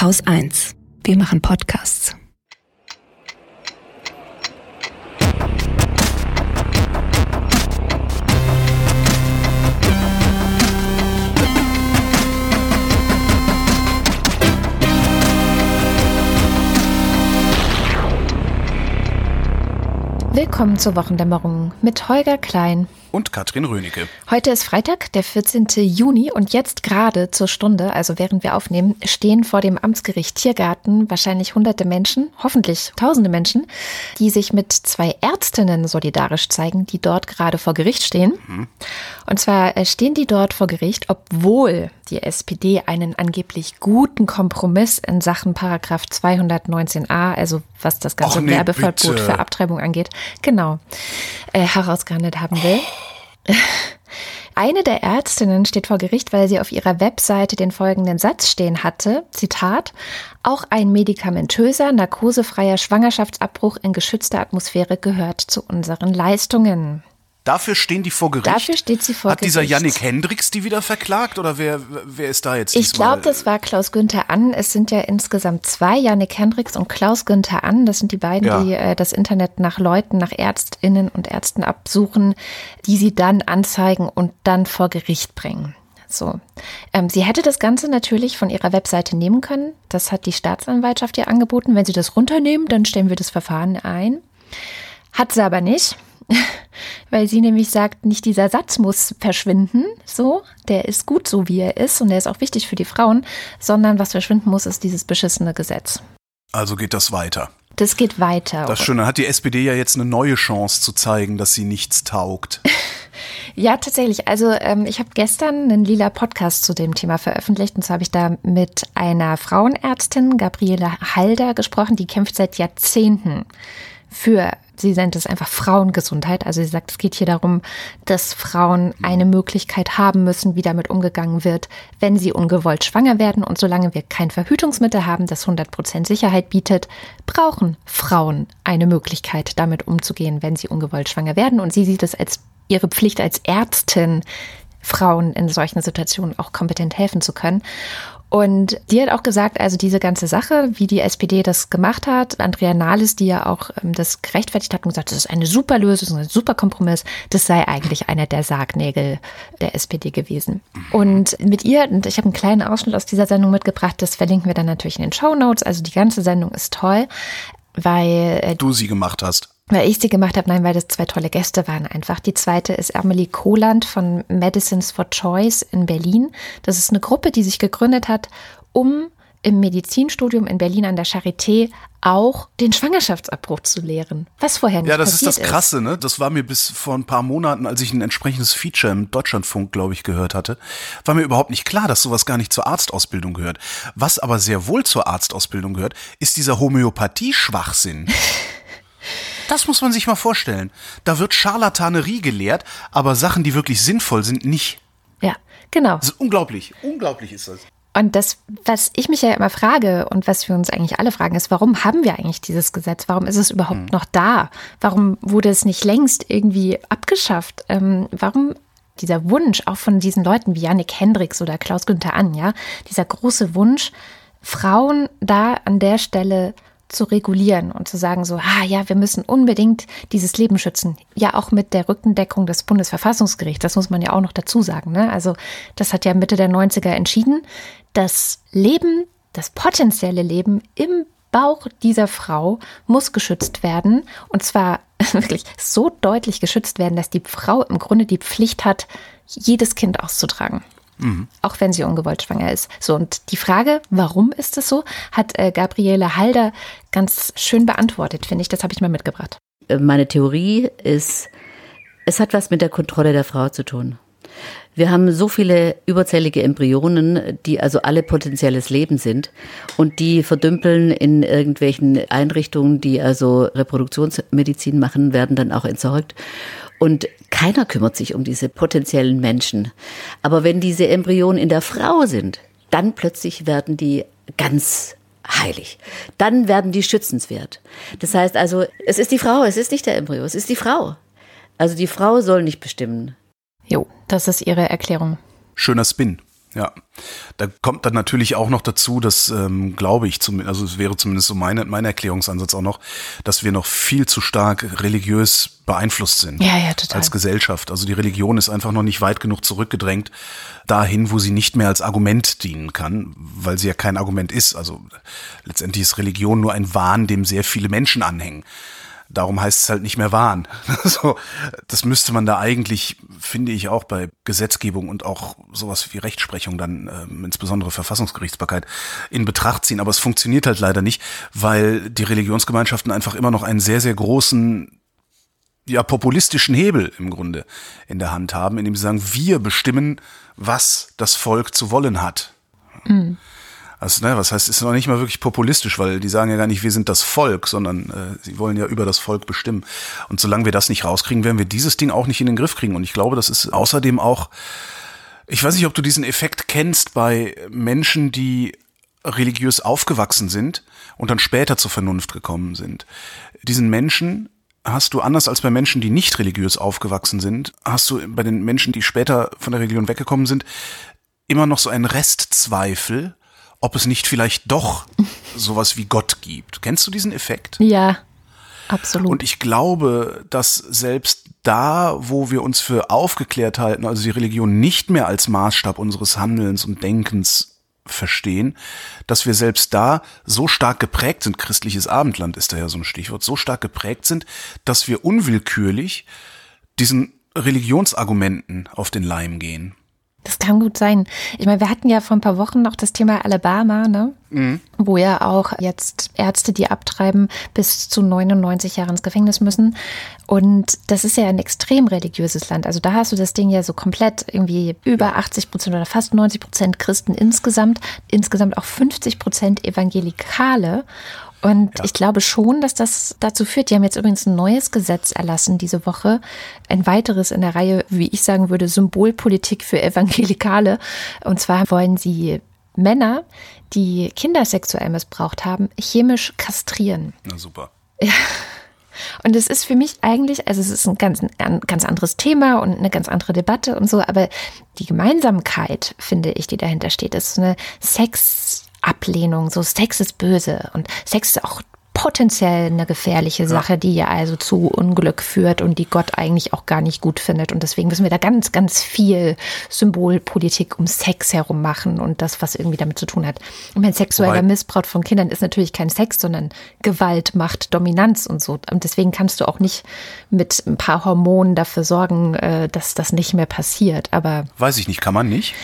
Haus 1. Wir machen Podcasts. Willkommen zur Wochendämmerung mit Holger Klein und Katrin Rönecke. Heute ist Freitag, der 14. Juni und jetzt gerade zur Stunde, also während wir aufnehmen, stehen vor dem Amtsgericht Tiergarten wahrscheinlich hunderte Menschen, hoffentlich tausende Menschen, die sich mit zwei Ärztinnen solidarisch zeigen, die dort gerade vor Gericht stehen. Mhm. Und zwar äh, stehen die dort vor Gericht, obwohl die SPD einen angeblich guten Kompromiss in Sachen Paragraph 219a, also was das ganze nee, Werbeverbot bitte. für Abtreibung angeht, genau, äh, herausgehandelt haben will. Eine der Ärztinnen steht vor Gericht, weil sie auf ihrer Webseite den folgenden Satz stehen hatte, Zitat, auch ein medikamentöser, narkosefreier Schwangerschaftsabbruch in geschützter Atmosphäre gehört zu unseren Leistungen. Dafür stehen die vor Gericht. Dafür steht sie vor Hat Gericht. dieser Yannick Hendricks die wieder verklagt oder wer, wer ist da jetzt? Ich glaube, das war Klaus Günther Ann. Es sind ja insgesamt zwei, Yannick Hendricks und Klaus Günther Ann. Das sind die beiden, ja. die äh, das Internet nach Leuten, nach Ärztinnen und Ärzten absuchen, die sie dann anzeigen und dann vor Gericht bringen. So. Ähm, sie hätte das Ganze natürlich von ihrer Webseite nehmen können. Das hat die Staatsanwaltschaft ihr angeboten. Wenn sie das runternehmen, dann stellen wir das Verfahren ein. Hat sie aber nicht. weil sie nämlich sagt, nicht dieser Satz muss verschwinden, so, der ist gut so, wie er ist und der ist auch wichtig für die Frauen, sondern was verschwinden muss, ist dieses beschissene Gesetz. Also geht das weiter. Das geht weiter. Das Schöne, hat die SPD ja jetzt eine neue Chance zu zeigen, dass sie nichts taugt. ja, tatsächlich. Also ähm, ich habe gestern einen lila Podcast zu dem Thema veröffentlicht und zwar habe ich da mit einer Frauenärztin, Gabriele Halder, gesprochen, die kämpft seit Jahrzehnten für sie nennt es einfach Frauengesundheit. Also sie sagt, es geht hier darum, dass Frauen eine Möglichkeit haben müssen, wie damit umgegangen wird, wenn sie ungewollt schwanger werden. Und solange wir kein Verhütungsmittel haben, das 100 Prozent Sicherheit bietet, brauchen Frauen eine Möglichkeit, damit umzugehen, wenn sie ungewollt schwanger werden. Und sie sieht es als ihre Pflicht als Ärztin, Frauen in solchen Situationen auch kompetent helfen zu können. Und die hat auch gesagt, also diese ganze Sache, wie die SPD das gemacht hat, Andrea Nahles, die ja auch ähm, das gerechtfertigt hat und gesagt, das ist eine super Lösung, ein super Kompromiss, das sei eigentlich einer der Sargnägel der SPD gewesen. Und mit ihr, und ich habe einen kleinen Ausschnitt aus dieser Sendung mitgebracht, das verlinken wir dann natürlich in den Show Notes. Also die ganze Sendung ist toll, weil äh, du sie gemacht hast weil ich sie gemacht habe, nein, weil das zwei tolle Gäste waren einfach. Die zweite ist Amelie Kohland von Medicines for Choice in Berlin. Das ist eine Gruppe, die sich gegründet hat, um im Medizinstudium in Berlin an der Charité auch den Schwangerschaftsabbruch zu lehren, was vorher nicht Ja, das ist das Krasse, ne? Das war mir bis vor ein paar Monaten, als ich ein entsprechendes Feature im Deutschlandfunk, glaube ich, gehört hatte, war mir überhaupt nicht klar, dass sowas gar nicht zur Arztausbildung gehört. Was aber sehr wohl zur Arztausbildung gehört, ist dieser Homöopathie-Schwachsinn. Das muss man sich mal vorstellen. Da wird Scharlatanerie gelehrt, aber Sachen, die wirklich sinnvoll sind, nicht. Ja, genau. Das ist unglaublich. Unglaublich ist das. Und das, was ich mich ja immer frage und was wir uns eigentlich alle fragen, ist, warum haben wir eigentlich dieses Gesetz? Warum ist es überhaupt hm. noch da? Warum wurde es nicht längst irgendwie abgeschafft? Ähm, warum dieser Wunsch auch von diesen Leuten wie Yannick Hendricks oder Klaus Günther An, ja, dieser große Wunsch, Frauen da an der Stelle zu regulieren und zu sagen so, ah ja, wir müssen unbedingt dieses Leben schützen. Ja, auch mit der Rückendeckung des Bundesverfassungsgerichts, das muss man ja auch noch dazu sagen. Ne? Also das hat ja Mitte der 90er entschieden, das Leben, das potenzielle Leben im Bauch dieser Frau muss geschützt werden. Und zwar wirklich so deutlich geschützt werden, dass die Frau im Grunde die Pflicht hat, jedes Kind auszutragen. Mhm. Auch wenn sie ungewollt schwanger ist. So, und die Frage, warum ist es so, hat äh, Gabriele Halder ganz schön beantwortet, finde ich. Das habe ich mal mitgebracht. Äh, meine Theorie ist, es hat was mit der Kontrolle der Frau zu tun. Wir haben so viele überzählige Embryonen, die also alle potenzielles Leben sind und die verdümpeln in irgendwelchen Einrichtungen, die also Reproduktionsmedizin machen, werden dann auch entsorgt. Und keiner kümmert sich um diese potenziellen Menschen. Aber wenn diese Embryonen in der Frau sind, dann plötzlich werden die ganz heilig. Dann werden die schützenswert. Das heißt also, es ist die Frau, es ist nicht der Embryo, es ist die Frau. Also die Frau soll nicht bestimmen. Jo, das ist ihre Erklärung. Schöner Spin. Ja, da kommt dann natürlich auch noch dazu, dass ähm, glaube ich, zum, also es wäre zumindest so meine, mein Erklärungsansatz auch noch, dass wir noch viel zu stark religiös beeinflusst sind Ja, ja, total. als Gesellschaft. Also die Religion ist einfach noch nicht weit genug zurückgedrängt dahin, wo sie nicht mehr als Argument dienen kann, weil sie ja kein Argument ist. Also letztendlich ist Religion nur ein Wahn, dem sehr viele Menschen anhängen. Darum heißt es halt nicht mehr Wahn. so, das müsste man da eigentlich, finde ich, auch bei Gesetzgebung und auch sowas wie Rechtsprechung dann, ähm, insbesondere Verfassungsgerichtsbarkeit, in Betracht ziehen. Aber es funktioniert halt leider nicht, weil die Religionsgemeinschaften einfach immer noch einen sehr, sehr großen ja, populistischen Hebel im Grunde in der Hand haben, indem sie sagen, wir bestimmen, was das Volk zu wollen hat. Also, ne, was heißt, ist noch nicht mal wirklich populistisch, weil die sagen ja gar nicht, wir sind das Volk, sondern äh, sie wollen ja über das Volk bestimmen. Und solange wir das nicht rauskriegen, werden wir dieses Ding auch nicht in den Griff kriegen. Und ich glaube, das ist außerdem auch, ich weiß nicht, ob du diesen Effekt kennst bei Menschen, die religiös aufgewachsen sind und dann später zur Vernunft gekommen sind. Diesen Menschen hast du anders als bei Menschen, die nicht religiös aufgewachsen sind, hast du bei den Menschen, die später von der Religion weggekommen sind, immer noch so einen Restzweifel, ob es nicht vielleicht doch sowas wie Gott gibt. Kennst du diesen Effekt? Ja, absolut. Und ich glaube, dass selbst da, wo wir uns für aufgeklärt halten, also die Religion nicht mehr als Maßstab unseres Handelns und Denkens verstehen, dass wir selbst da so stark geprägt sind, christliches Abendland ist da ja so ein Stichwort, so stark geprägt sind, dass wir unwillkürlich diesen Religionsargumenten auf den Leim gehen. Das kann gut sein. Ich meine, wir hatten ja vor ein paar Wochen noch das Thema Alabama, ne? Wo ja auch jetzt Ärzte, die abtreiben, bis zu 99 Jahre ins Gefängnis müssen. Und das ist ja ein extrem religiöses Land. Also da hast du das Ding ja so komplett irgendwie über 80 Prozent oder fast 90 Prozent Christen insgesamt, insgesamt auch 50 Prozent Evangelikale. Und Ja. ich glaube schon, dass das dazu führt. Die haben jetzt übrigens ein neues Gesetz erlassen diese Woche. Ein weiteres in der Reihe, wie ich sagen würde, Symbolpolitik für Evangelikale. Und zwar wollen sie Männer, die Kinder sexuell missbraucht haben, chemisch kastrieren. Na super. Und es ist für mich eigentlich, also es ist ein ganz, ein ganz anderes Thema und eine ganz andere Debatte und so, aber die Gemeinsamkeit, finde ich, die dahinter steht, ist so eine Sexablehnung. So Sex ist böse und Sex ist auch potenziell eine gefährliche Sache, die ja also zu Unglück führt und die Gott eigentlich auch gar nicht gut findet. Und deswegen müssen wir da ganz, ganz viel Symbolpolitik um Sex herum machen und das, was irgendwie damit zu tun hat. Und mein sexueller Wobei- Missbrauch von Kindern ist natürlich kein Sex, sondern Gewalt, Macht, Dominanz und so. Und deswegen kannst du auch nicht mit ein paar Hormonen dafür sorgen, äh, dass das nicht mehr passiert. Aber Weiß ich nicht, kann man nicht?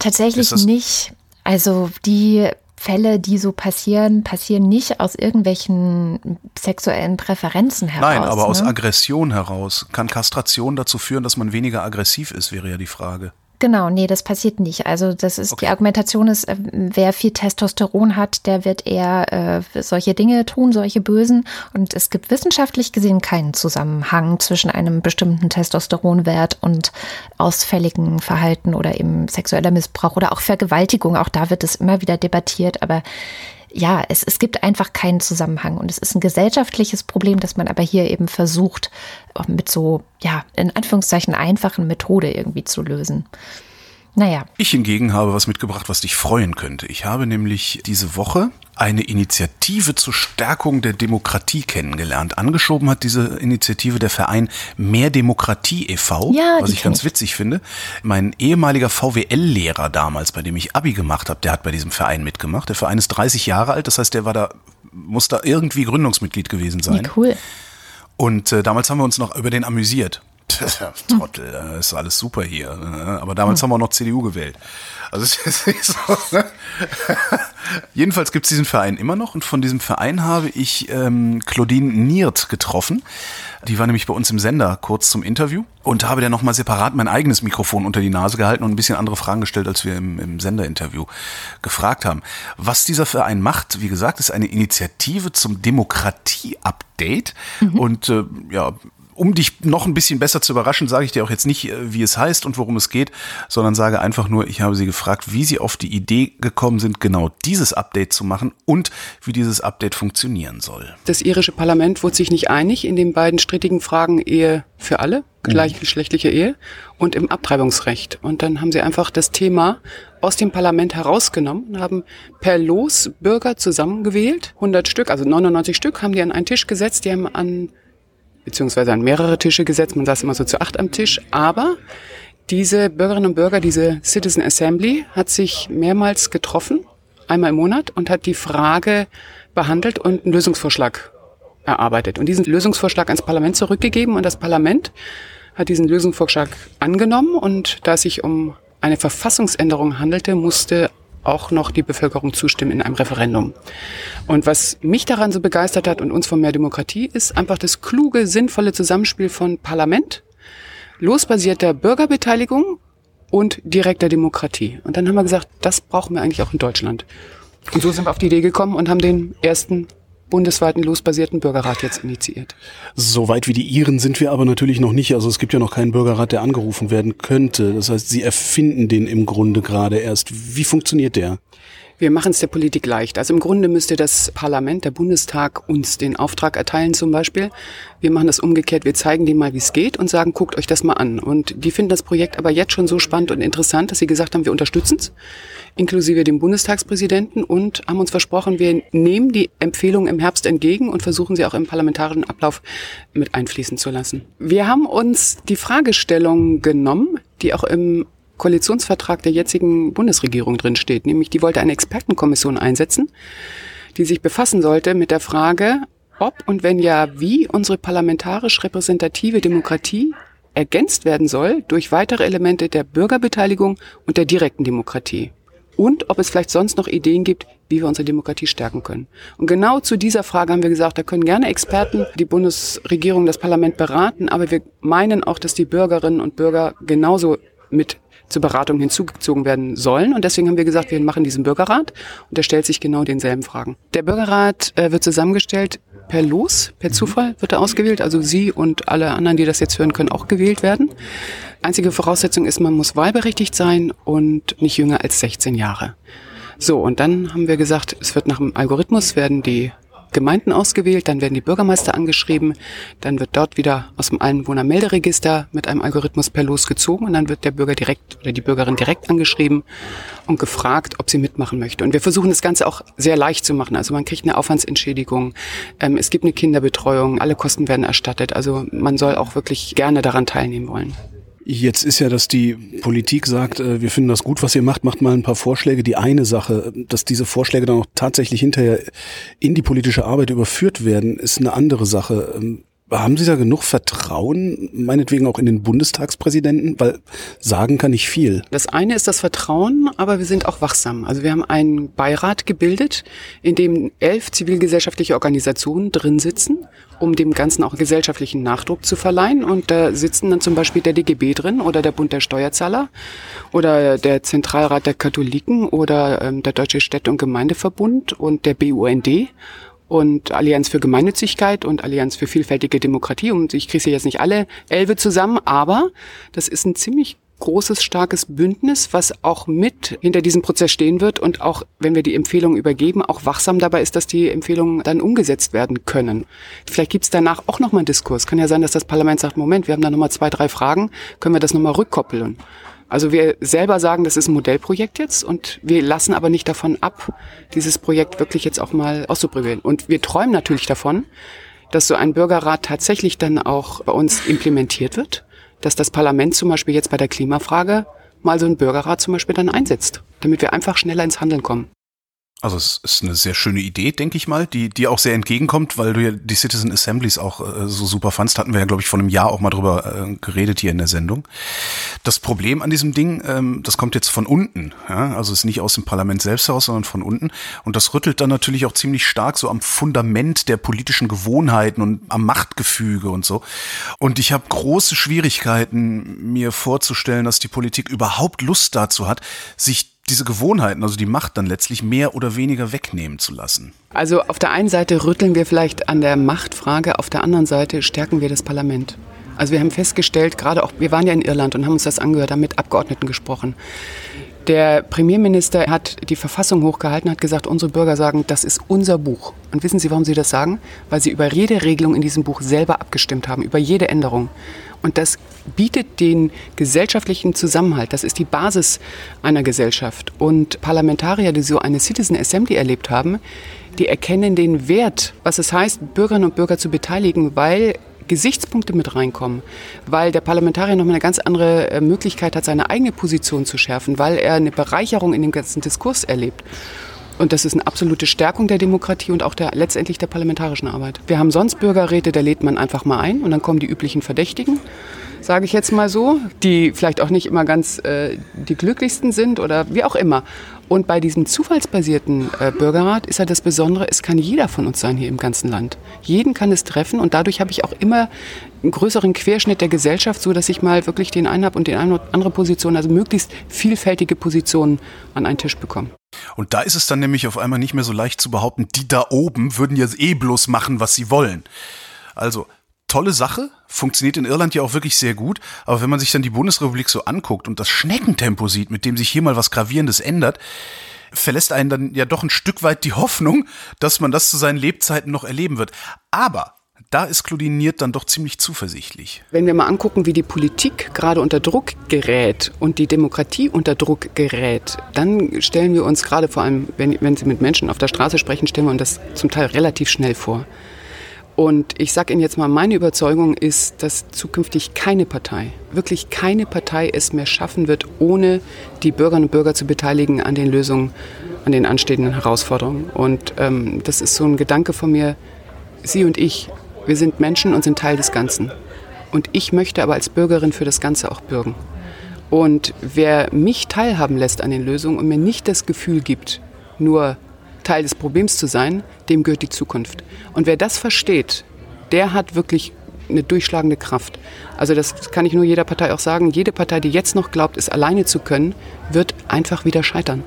tatsächlich nicht. Also die Fälle, die so passieren, passieren nicht aus irgendwelchen sexuellen Präferenzen heraus. Nein, aber aus ne? Aggression heraus. Kann Kastration dazu führen, dass man weniger aggressiv ist, wäre ja die Frage. Genau, nee, das passiert nicht. Also das ist Okay. die Argumentation ist, äh, wer viel Testosteron hat, der wird eher äh, solche Dinge tun, solche Bösen. Und es gibt wissenschaftlich gesehen keinen Zusammenhang zwischen einem bestimmten Testosteronwert und ausfälligen Verhalten oder eben sexueller Missbrauch oder auch Vergewaltigung. Auch da wird es immer wieder debattiert, aber ja, es, es gibt einfach keinen Zusammenhang. Und es ist ein gesellschaftliches Problem, das man aber hier eben versucht, mit so, ja, in Anführungszeichen einfachen Methode irgendwie zu lösen. Naja, Ich hingegen habe was mitgebracht, was dich freuen könnte. Ich habe nämlich diese Woche eine Initiative zur Stärkung der Demokratie kennengelernt. Angeschoben hat diese Initiative der Verein Mehr Demokratie e.V., Ja, was ich ganz ich. witzig finde. Mein ehemaliger VWL-Lehrer damals, bei dem ich Abi gemacht habe, der hat bei diesem Verein mitgemacht. Der Verein ist 30 Jahre alt, das heißt, der war da, muss da irgendwie Gründungsmitglied gewesen sein. wie cool. Und äh, damals haben wir uns noch über den amüsiert. Trottel, äh, ist alles super hier. äh, Aber damals haben wir noch CDU gewählt. Also es ist nicht so. Ne? Jedenfalls gibt es diesen Verein immer noch und von diesem Verein habe ich ähm, Claudine Niert getroffen. Die war nämlich bei uns im Sender kurz zum Interview und habe dann nochmal separat mein eigenes Mikrofon unter die Nase gehalten und ein bisschen andere Fragen gestellt, als wir im, im Senderinterview gefragt haben. Was dieser Verein macht, wie gesagt, ist eine Initiative zum Demokratie-Update und äh, ja, um dich noch ein bisschen besser zu überraschen, sage ich dir auch jetzt nicht, äh, wie es heißt und worum es geht, sondern sage einfach nur, ich habe sie gefragt, wie sie auf die Idee gekommen sind, genau dieses Update zu machen und wie dieses Update funktionieren soll. Das irische Parlament wurde sich nicht einig in den beiden strittigen Fragen Ehe für alle, gleichgeschlechtliche Ehe und im Abtreibungsrecht. Und dann haben sie einfach das Thema aus dem Parlament herausgenommen und haben per Los Bürger zusammengewählt. 100 Stück, also 99 Stück haben die an einen Tisch gesetzt. Die haben an, beziehungsweise an mehrere Tische gesetzt. Man saß immer so zu acht am Tisch. Aber diese Bürgerinnen und Bürger, diese Citizen Assembly hat sich mehrmals getroffen, einmal im Monat, und hat die Frage behandelt und einen Lösungsvorschlag erarbeitet und diesen Lösungsvorschlag ans Parlament zurückgegeben und das Parlament hat diesen Lösungsvorschlag angenommen und da es sich um eine Verfassungsänderung handelte, musste auch noch die Bevölkerung zustimmen in einem Referendum. Und was mich daran so begeistert hat und uns von mehr Demokratie ist einfach das kluge, sinnvolle Zusammenspiel von Parlament, losbasierter Bürgerbeteiligung und direkter Demokratie. Und dann haben wir gesagt, das brauchen wir eigentlich auch in Deutschland. Und so sind wir auf die Idee gekommen und haben den ersten bundesweiten losbasierten Bürgerrat jetzt initiiert. So weit wie die Iren sind wir aber natürlich noch nicht. Also es gibt ja noch keinen Bürgerrat, der angerufen werden könnte. Das heißt, Sie erfinden den im Grunde gerade erst. Wie funktioniert der? Wir machen es der Politik leicht. Also im Grunde müsste das Parlament, der Bundestag uns den Auftrag erteilen zum Beispiel. Wir machen das umgekehrt. Wir zeigen denen mal, wie es geht und sagen, guckt euch das mal an. Und die finden das Projekt aber jetzt schon so spannend und interessant, dass sie gesagt haben, wir unterstützen es, inklusive dem Bundestagspräsidenten und haben uns versprochen, wir nehmen die Empfehlungen im Herbst entgegen und versuchen sie auch im parlamentarischen Ablauf mit einfließen zu lassen. Wir haben uns die Fragestellung genommen, die auch im Koalitionsvertrag der jetzigen Bundesregierung drin steht. Nämlich, die wollte eine Expertenkommission einsetzen, die sich befassen sollte mit der Frage, ob und wenn ja, wie unsere parlamentarisch repräsentative Demokratie ergänzt werden soll durch weitere Elemente der Bürgerbeteiligung und der direkten Demokratie. Und ob es vielleicht sonst noch Ideen gibt, wie wir unsere Demokratie stärken können. Und genau zu dieser Frage haben wir gesagt, da können gerne Experten die Bundesregierung, das Parlament beraten, aber wir meinen auch, dass die Bürgerinnen und Bürger genauso mit zur Beratung hinzugezogen werden sollen. Und deswegen haben wir gesagt, wir machen diesen Bürgerrat und der stellt sich genau denselben Fragen. Der Bürgerrat äh, wird zusammengestellt per Los, per Zufall wird er ausgewählt. Also Sie und alle anderen, die das jetzt hören, können auch gewählt werden. Einzige Voraussetzung ist, man muss wahlberechtigt sein und nicht jünger als 16 Jahre. So, und dann haben wir gesagt, es wird nach dem Algorithmus werden die Gemeinden ausgewählt, dann werden die Bürgermeister angeschrieben, dann wird dort wieder aus dem Einwohnermelderegister mit einem Algorithmus per Los gezogen und dann wird der Bürger direkt oder die Bürgerin direkt angeschrieben und gefragt, ob sie mitmachen möchte. Und wir versuchen das Ganze auch sehr leicht zu machen. Also man kriegt eine Aufwandsentschädigung, ähm, es gibt eine Kinderbetreuung, alle Kosten werden erstattet. Also man soll auch wirklich gerne daran teilnehmen wollen. Jetzt ist ja, dass die Politik sagt, äh, wir finden das gut, was ihr macht, macht mal ein paar Vorschläge. Die eine Sache, dass diese Vorschläge dann auch tatsächlich hinterher in die politische Arbeit überführt werden, ist eine andere Sache. Ähm, haben Sie da genug Vertrauen, meinetwegen auch in den Bundestagspräsidenten? Weil sagen kann ich viel. Das eine ist das Vertrauen, aber wir sind auch wachsam. Also wir haben einen Beirat gebildet, in dem elf zivilgesellschaftliche Organisationen drin sitzen, um dem Ganzen auch gesellschaftlichen Nachdruck zu verleihen. Und da sitzen dann zum Beispiel der DGB drin oder der Bund der Steuerzahler oder der Zentralrat der Katholiken oder ähm, der Deutsche Städte- und Gemeindeverbund und der BUND und Allianz für Gemeinnützigkeit und Allianz für vielfältige Demokratie. Und ich kriege jetzt nicht alle Elbe zusammen, aber das ist ein ziemlich großes, starkes Bündnis, was auch mit hinter diesem Prozess stehen wird und auch, wenn wir die Empfehlungen übergeben, auch wachsam dabei ist, dass die Empfehlungen dann umgesetzt werden können. Vielleicht gibt es danach auch nochmal einen Diskurs. Kann ja sein, dass das Parlament sagt, Moment, wir haben da nochmal zwei, drei Fragen, können wir das nochmal rückkoppeln. Also wir selber sagen, das ist ein Modellprojekt jetzt und wir lassen aber nicht davon ab, dieses Projekt wirklich jetzt auch mal auszuprobieren. Und wir träumen natürlich davon, dass so ein Bürgerrat tatsächlich dann auch bei uns implementiert wird, dass das Parlament zum Beispiel jetzt bei der Klimafrage mal so einen Bürgerrat zum Beispiel dann einsetzt, damit wir einfach schneller ins Handeln kommen. Also es ist eine sehr schöne Idee, denke ich mal, die die auch sehr entgegenkommt, weil du ja die Citizen Assemblies auch äh, so super fandst. Hatten wir ja, glaube ich, vor einem Jahr auch mal drüber äh, geredet hier in der Sendung. Das Problem an diesem Ding, ähm, das kommt jetzt von unten. Ja? Also es ist nicht aus dem Parlament selbst heraus, sondern von unten. Und das rüttelt dann natürlich auch ziemlich stark so am Fundament der politischen Gewohnheiten und am Machtgefüge und so. Und ich habe große Schwierigkeiten, mir vorzustellen, dass die Politik überhaupt Lust dazu hat, sich diese Gewohnheiten, also die Macht dann letztlich mehr oder weniger wegnehmen zu lassen? Also auf der einen Seite rütteln wir vielleicht an der Machtfrage, auf der anderen Seite stärken wir das Parlament. Also wir haben festgestellt, gerade auch, wir waren ja in Irland und haben uns das angehört, haben mit Abgeordneten gesprochen. Der Premierminister hat die Verfassung hochgehalten, hat gesagt, unsere Bürger sagen, das ist unser Buch. Und wissen Sie, warum Sie das sagen? Weil Sie über jede Regelung in diesem Buch selber abgestimmt haben, über jede Änderung. Und das bietet den gesellschaftlichen Zusammenhalt. Das ist die Basis einer Gesellschaft. Und Parlamentarier, die so eine Citizen Assembly erlebt haben, die erkennen den Wert, was es heißt, Bürgerinnen und Bürger zu beteiligen, weil Gesichtspunkte mit reinkommen, weil der Parlamentarier nochmal eine ganz andere äh, Möglichkeit hat, seine eigene Position zu schärfen, weil er eine Bereicherung in dem ganzen Diskurs erlebt. Und das ist eine absolute Stärkung der Demokratie und auch der, letztendlich der parlamentarischen Arbeit. Wir haben sonst Bürgerräte, da lädt man einfach mal ein und dann kommen die üblichen Verdächtigen, sage ich jetzt mal so, die vielleicht auch nicht immer ganz äh, die glücklichsten sind oder wie auch immer. Und bei diesem zufallsbasierten äh, Bürgerrat ist ja das Besondere, es kann jeder von uns sein hier im ganzen Land. Jeden kann es treffen und dadurch habe ich auch immer einen größeren Querschnitt der Gesellschaft, so dass ich mal wirklich den einen habe und den eine oder andere Position, also möglichst vielfältige Positionen an einen Tisch bekomme. Und da ist es dann nämlich auf einmal nicht mehr so leicht zu behaupten, die da oben würden ja eh bloß machen, was sie wollen. Also tolle Sache, funktioniert in Irland ja auch wirklich sehr gut, aber wenn man sich dann die Bundesrepublik so anguckt und das Schneckentempo sieht, mit dem sich hier mal was Gravierendes ändert, verlässt einen dann ja doch ein Stück weit die Hoffnung, dass man das zu seinen Lebzeiten noch erleben wird. Aber da ist Claudiniert dann doch ziemlich zuversichtlich. Wenn wir mal angucken, wie die Politik gerade unter Druck gerät und die Demokratie unter Druck gerät, dann stellen wir uns gerade vor allem, wenn, wenn Sie mit Menschen auf der Straße sprechen, stellen wir uns das zum Teil relativ schnell vor. Und ich sage Ihnen jetzt mal, meine Überzeugung ist, dass zukünftig keine Partei, wirklich keine Partei es mehr schaffen wird, ohne die Bürgerinnen und Bürger zu beteiligen an den Lösungen, an den anstehenden Herausforderungen. Und ähm, das ist so ein Gedanke von mir, Sie und ich, wir sind Menschen und sind Teil des Ganzen. Und ich möchte aber als Bürgerin für das Ganze auch bürgen. Und wer mich teilhaben lässt an den Lösungen und mir nicht das Gefühl gibt, nur Teil des Problems zu sein, dem gehört die Zukunft. Und wer das versteht, der hat wirklich eine durchschlagende Kraft. Also das kann ich nur jeder Partei auch sagen. Jede Partei, die jetzt noch glaubt, es alleine zu können, wird einfach wieder scheitern.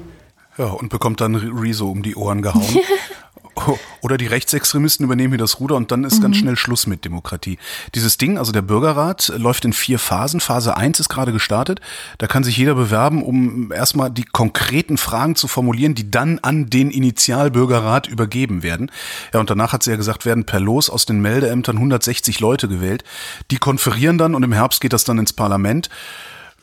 Ja, und bekommt dann Rezo um die Ohren gehauen. Oder die Rechtsextremisten übernehmen hier das Ruder und dann ist mhm. ganz schnell Schluss mit Demokratie. Dieses Ding, also der Bürgerrat, läuft in vier Phasen. Phase 1 ist gerade gestartet. Da kann sich jeder bewerben, um erstmal die konkreten Fragen zu formulieren, die dann an den Initialbürgerrat übergeben werden. Ja, und danach hat sie ja gesagt, werden per Los aus den Meldeämtern 160 Leute gewählt. Die konferieren dann und im Herbst geht das dann ins Parlament.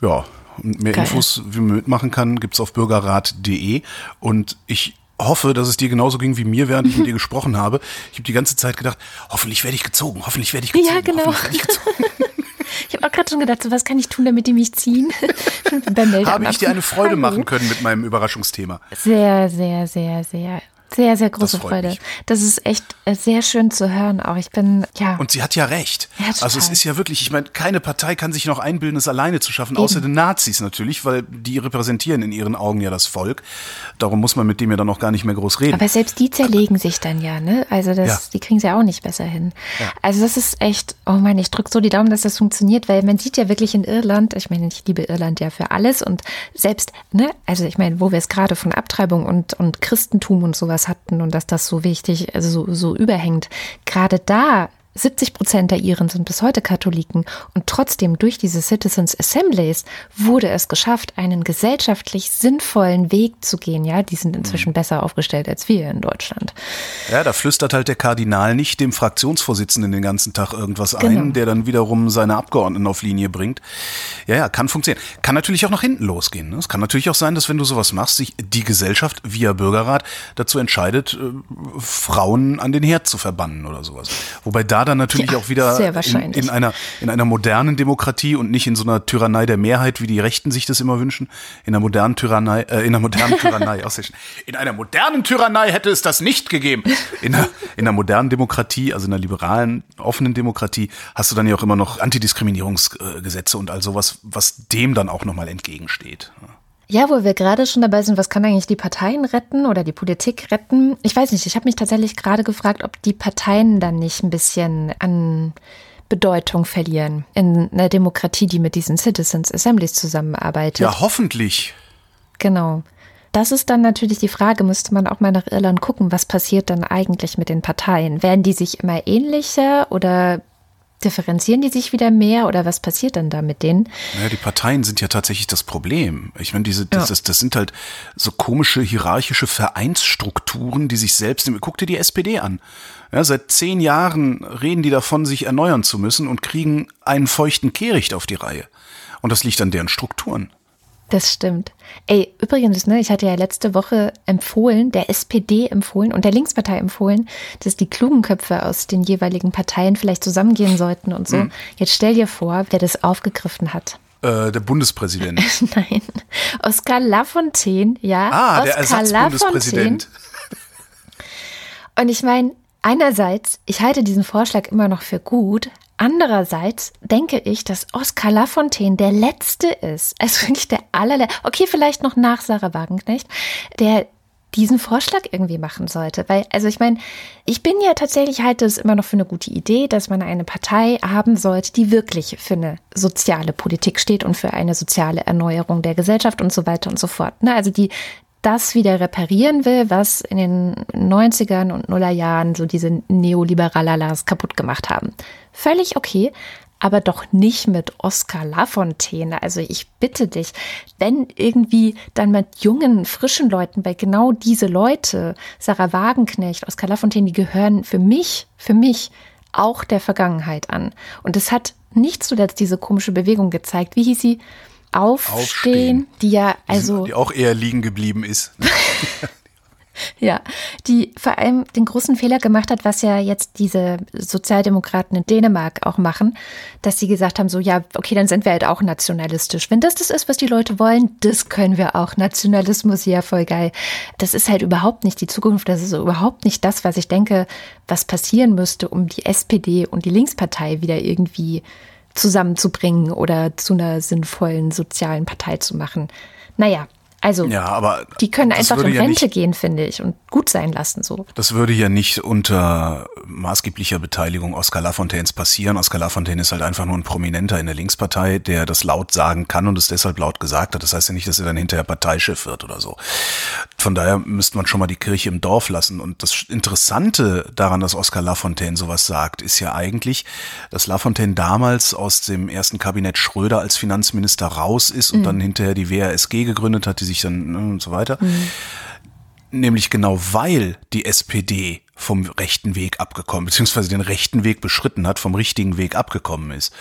Ja, mehr Geil. Infos, wie man mitmachen kann, gibt's auf bürgerrat.de. Und ich hoffe, dass es dir genauso ging wie mir, während ich mit dir gesprochen habe. Ich habe die ganze Zeit gedacht, hoffentlich werde ich gezogen, hoffentlich werde ich gezogen. Ja, genau. Ich, ich habe auch gerade schon gedacht, so, was kann ich tun, damit die mich ziehen? habe ich dir eine Freude machen können mit meinem Überraschungsthema? Sehr, sehr, sehr, sehr. Sehr, sehr große Freude. Mich. Das ist echt äh, sehr schön zu hören auch. Ich bin, ja. Und sie hat ja recht. Ja, also es ist ja wirklich, ich meine, keine Partei kann sich noch einbilden, es alleine zu schaffen, Eben. außer den Nazis natürlich, weil die repräsentieren in ihren Augen ja das Volk. Darum muss man mit dem ja dann auch gar nicht mehr groß reden. Aber selbst die zerlegen sich dann ja, ne? Also das, ja. die kriegen sie auch nicht besser hin. Ja. Also das ist echt, oh mein, ich drücke so die Daumen, dass das funktioniert, weil man sieht ja wirklich in Irland, ich meine, ich liebe Irland ja für alles und selbst, ne, also ich meine, wo wir es gerade von Abtreibung und, und Christentum und sowas hatten und dass das so wichtig, also so, so überhängt. Gerade da 70 Prozent der Iren sind bis heute Katholiken und trotzdem durch diese Citizens Assemblies wurde es geschafft, einen gesellschaftlich sinnvollen Weg zu gehen. Ja, die sind inzwischen mhm. besser aufgestellt als wir in Deutschland. Ja, da flüstert halt der Kardinal nicht dem Fraktionsvorsitzenden den ganzen Tag irgendwas genau. ein, der dann wiederum seine Abgeordneten auf Linie bringt. Ja, ja, kann funktionieren. Kann natürlich auch nach hinten losgehen. Ne? Es kann natürlich auch sein, dass wenn du sowas machst, sich die Gesellschaft via Bürgerrat dazu entscheidet, äh, Frauen an den Herd zu verbannen oder sowas. Wobei da dann natürlich ja, auch wieder in, in, einer, in einer modernen Demokratie und nicht in so einer Tyrannei der Mehrheit, wie die Rechten sich das immer wünschen. In einer modernen Tyrannei, äh, in einer modernen Tyrannei, in einer modernen Tyrannei hätte es das nicht gegeben. In einer, in einer modernen Demokratie, also in einer liberalen, offenen Demokratie, hast du dann ja auch immer noch Antidiskriminierungsgesetze und all sowas, was dem dann auch nochmal entgegensteht. Ja, wo wir gerade schon dabei sind, was kann eigentlich die Parteien retten oder die Politik retten? Ich weiß nicht, ich habe mich tatsächlich gerade gefragt, ob die Parteien dann nicht ein bisschen an Bedeutung verlieren in einer Demokratie, die mit diesen Citizens Assemblies zusammenarbeitet. Ja, hoffentlich. Genau. Das ist dann natürlich die Frage, müsste man auch mal nach Irland gucken, was passiert dann eigentlich mit den Parteien? Werden die sich immer ähnlicher oder Differenzieren die sich wieder mehr oder was passiert dann da mit denen? Naja, die Parteien sind ja tatsächlich das Problem. Ich meine, diese, das, das, das sind halt so komische hierarchische Vereinsstrukturen, die sich selbst, guck dir die SPD an. Ja, seit zehn Jahren reden die davon, sich erneuern zu müssen und kriegen einen feuchten Kehricht auf die Reihe. Und das liegt an deren Strukturen. Das stimmt. Ey, übrigens, ne, ich hatte ja letzte Woche empfohlen, der SPD empfohlen und der Linkspartei empfohlen, dass die klugen Köpfe aus den jeweiligen Parteien vielleicht zusammengehen sollten und so. Mhm. Jetzt stell dir vor, wer das aufgegriffen hat. Äh, der Bundespräsident. Nein. Oskar Lafontaine, ja. Ah, der Ersatzbundespräsident. Und ich meine, einerseits, ich halte diesen Vorschlag immer noch für gut, Andererseits denke ich, dass Oskar Lafontaine der Letzte ist, also wirklich der allerletzte, okay, vielleicht noch nach Sarah Wagenknecht, der diesen Vorschlag irgendwie machen sollte. Weil, also ich meine, ich bin ja tatsächlich, halte es immer noch für eine gute Idee, dass man eine Partei haben sollte, die wirklich für eine soziale Politik steht und für eine soziale Erneuerung der Gesellschaft und so weiter und so fort. Ne? Also die das wieder reparieren will, was in den 90ern und Nullerjahren so diese Neoliberalalas kaputt gemacht haben. Völlig okay, aber doch nicht mit Oskar Lafontaine. Also ich bitte dich, wenn irgendwie dann mit jungen, frischen Leuten, weil genau diese Leute, Sarah Wagenknecht, Oskar Lafontaine, die gehören für mich, für mich auch der Vergangenheit an. Und es hat nicht zuletzt diese komische Bewegung gezeigt. Wie hieß sie? Aufstehen, Aufstehen. die ja also. Die auch eher liegen geblieben ist. ja, die vor allem den großen Fehler gemacht hat, was ja jetzt diese Sozialdemokraten in Dänemark auch machen, dass sie gesagt haben, so ja, okay, dann sind wir halt auch nationalistisch. Wenn das das ist, was die Leute wollen, das können wir auch. Nationalismus, ja, voll geil. Das ist halt überhaupt nicht die Zukunft, das ist überhaupt nicht das, was ich denke, was passieren müsste, um die SPD und die Linkspartei wieder irgendwie zusammenzubringen oder zu einer sinnvollen sozialen Partei zu machen. Naja, also, ja, aber die können einfach in Rente ja gehen, finde ich, und gut sein lassen so. Das würde ja nicht unter maßgeblicher Beteiligung Oskar Lafontaines passieren. Oskar Lafontaine ist halt einfach nur ein Prominenter in der Linkspartei, der das laut sagen kann und es deshalb laut gesagt hat. Das heißt ja nicht, dass er dann hinterher Parteichef wird oder so. Von daher müsste man schon mal die Kirche im Dorf lassen. Und das Interessante daran, dass Oskar Lafontaine sowas sagt, ist ja eigentlich, dass Lafontaine damals aus dem ersten Kabinett Schröder als Finanzminister raus ist und mhm. dann hinterher die WASG gegründet hat, die sich dann ne, und so weiter. Mhm. Nämlich genau weil die SPD vom rechten Weg abgekommen, beziehungsweise den rechten Weg beschritten hat, vom richtigen Weg abgekommen ist.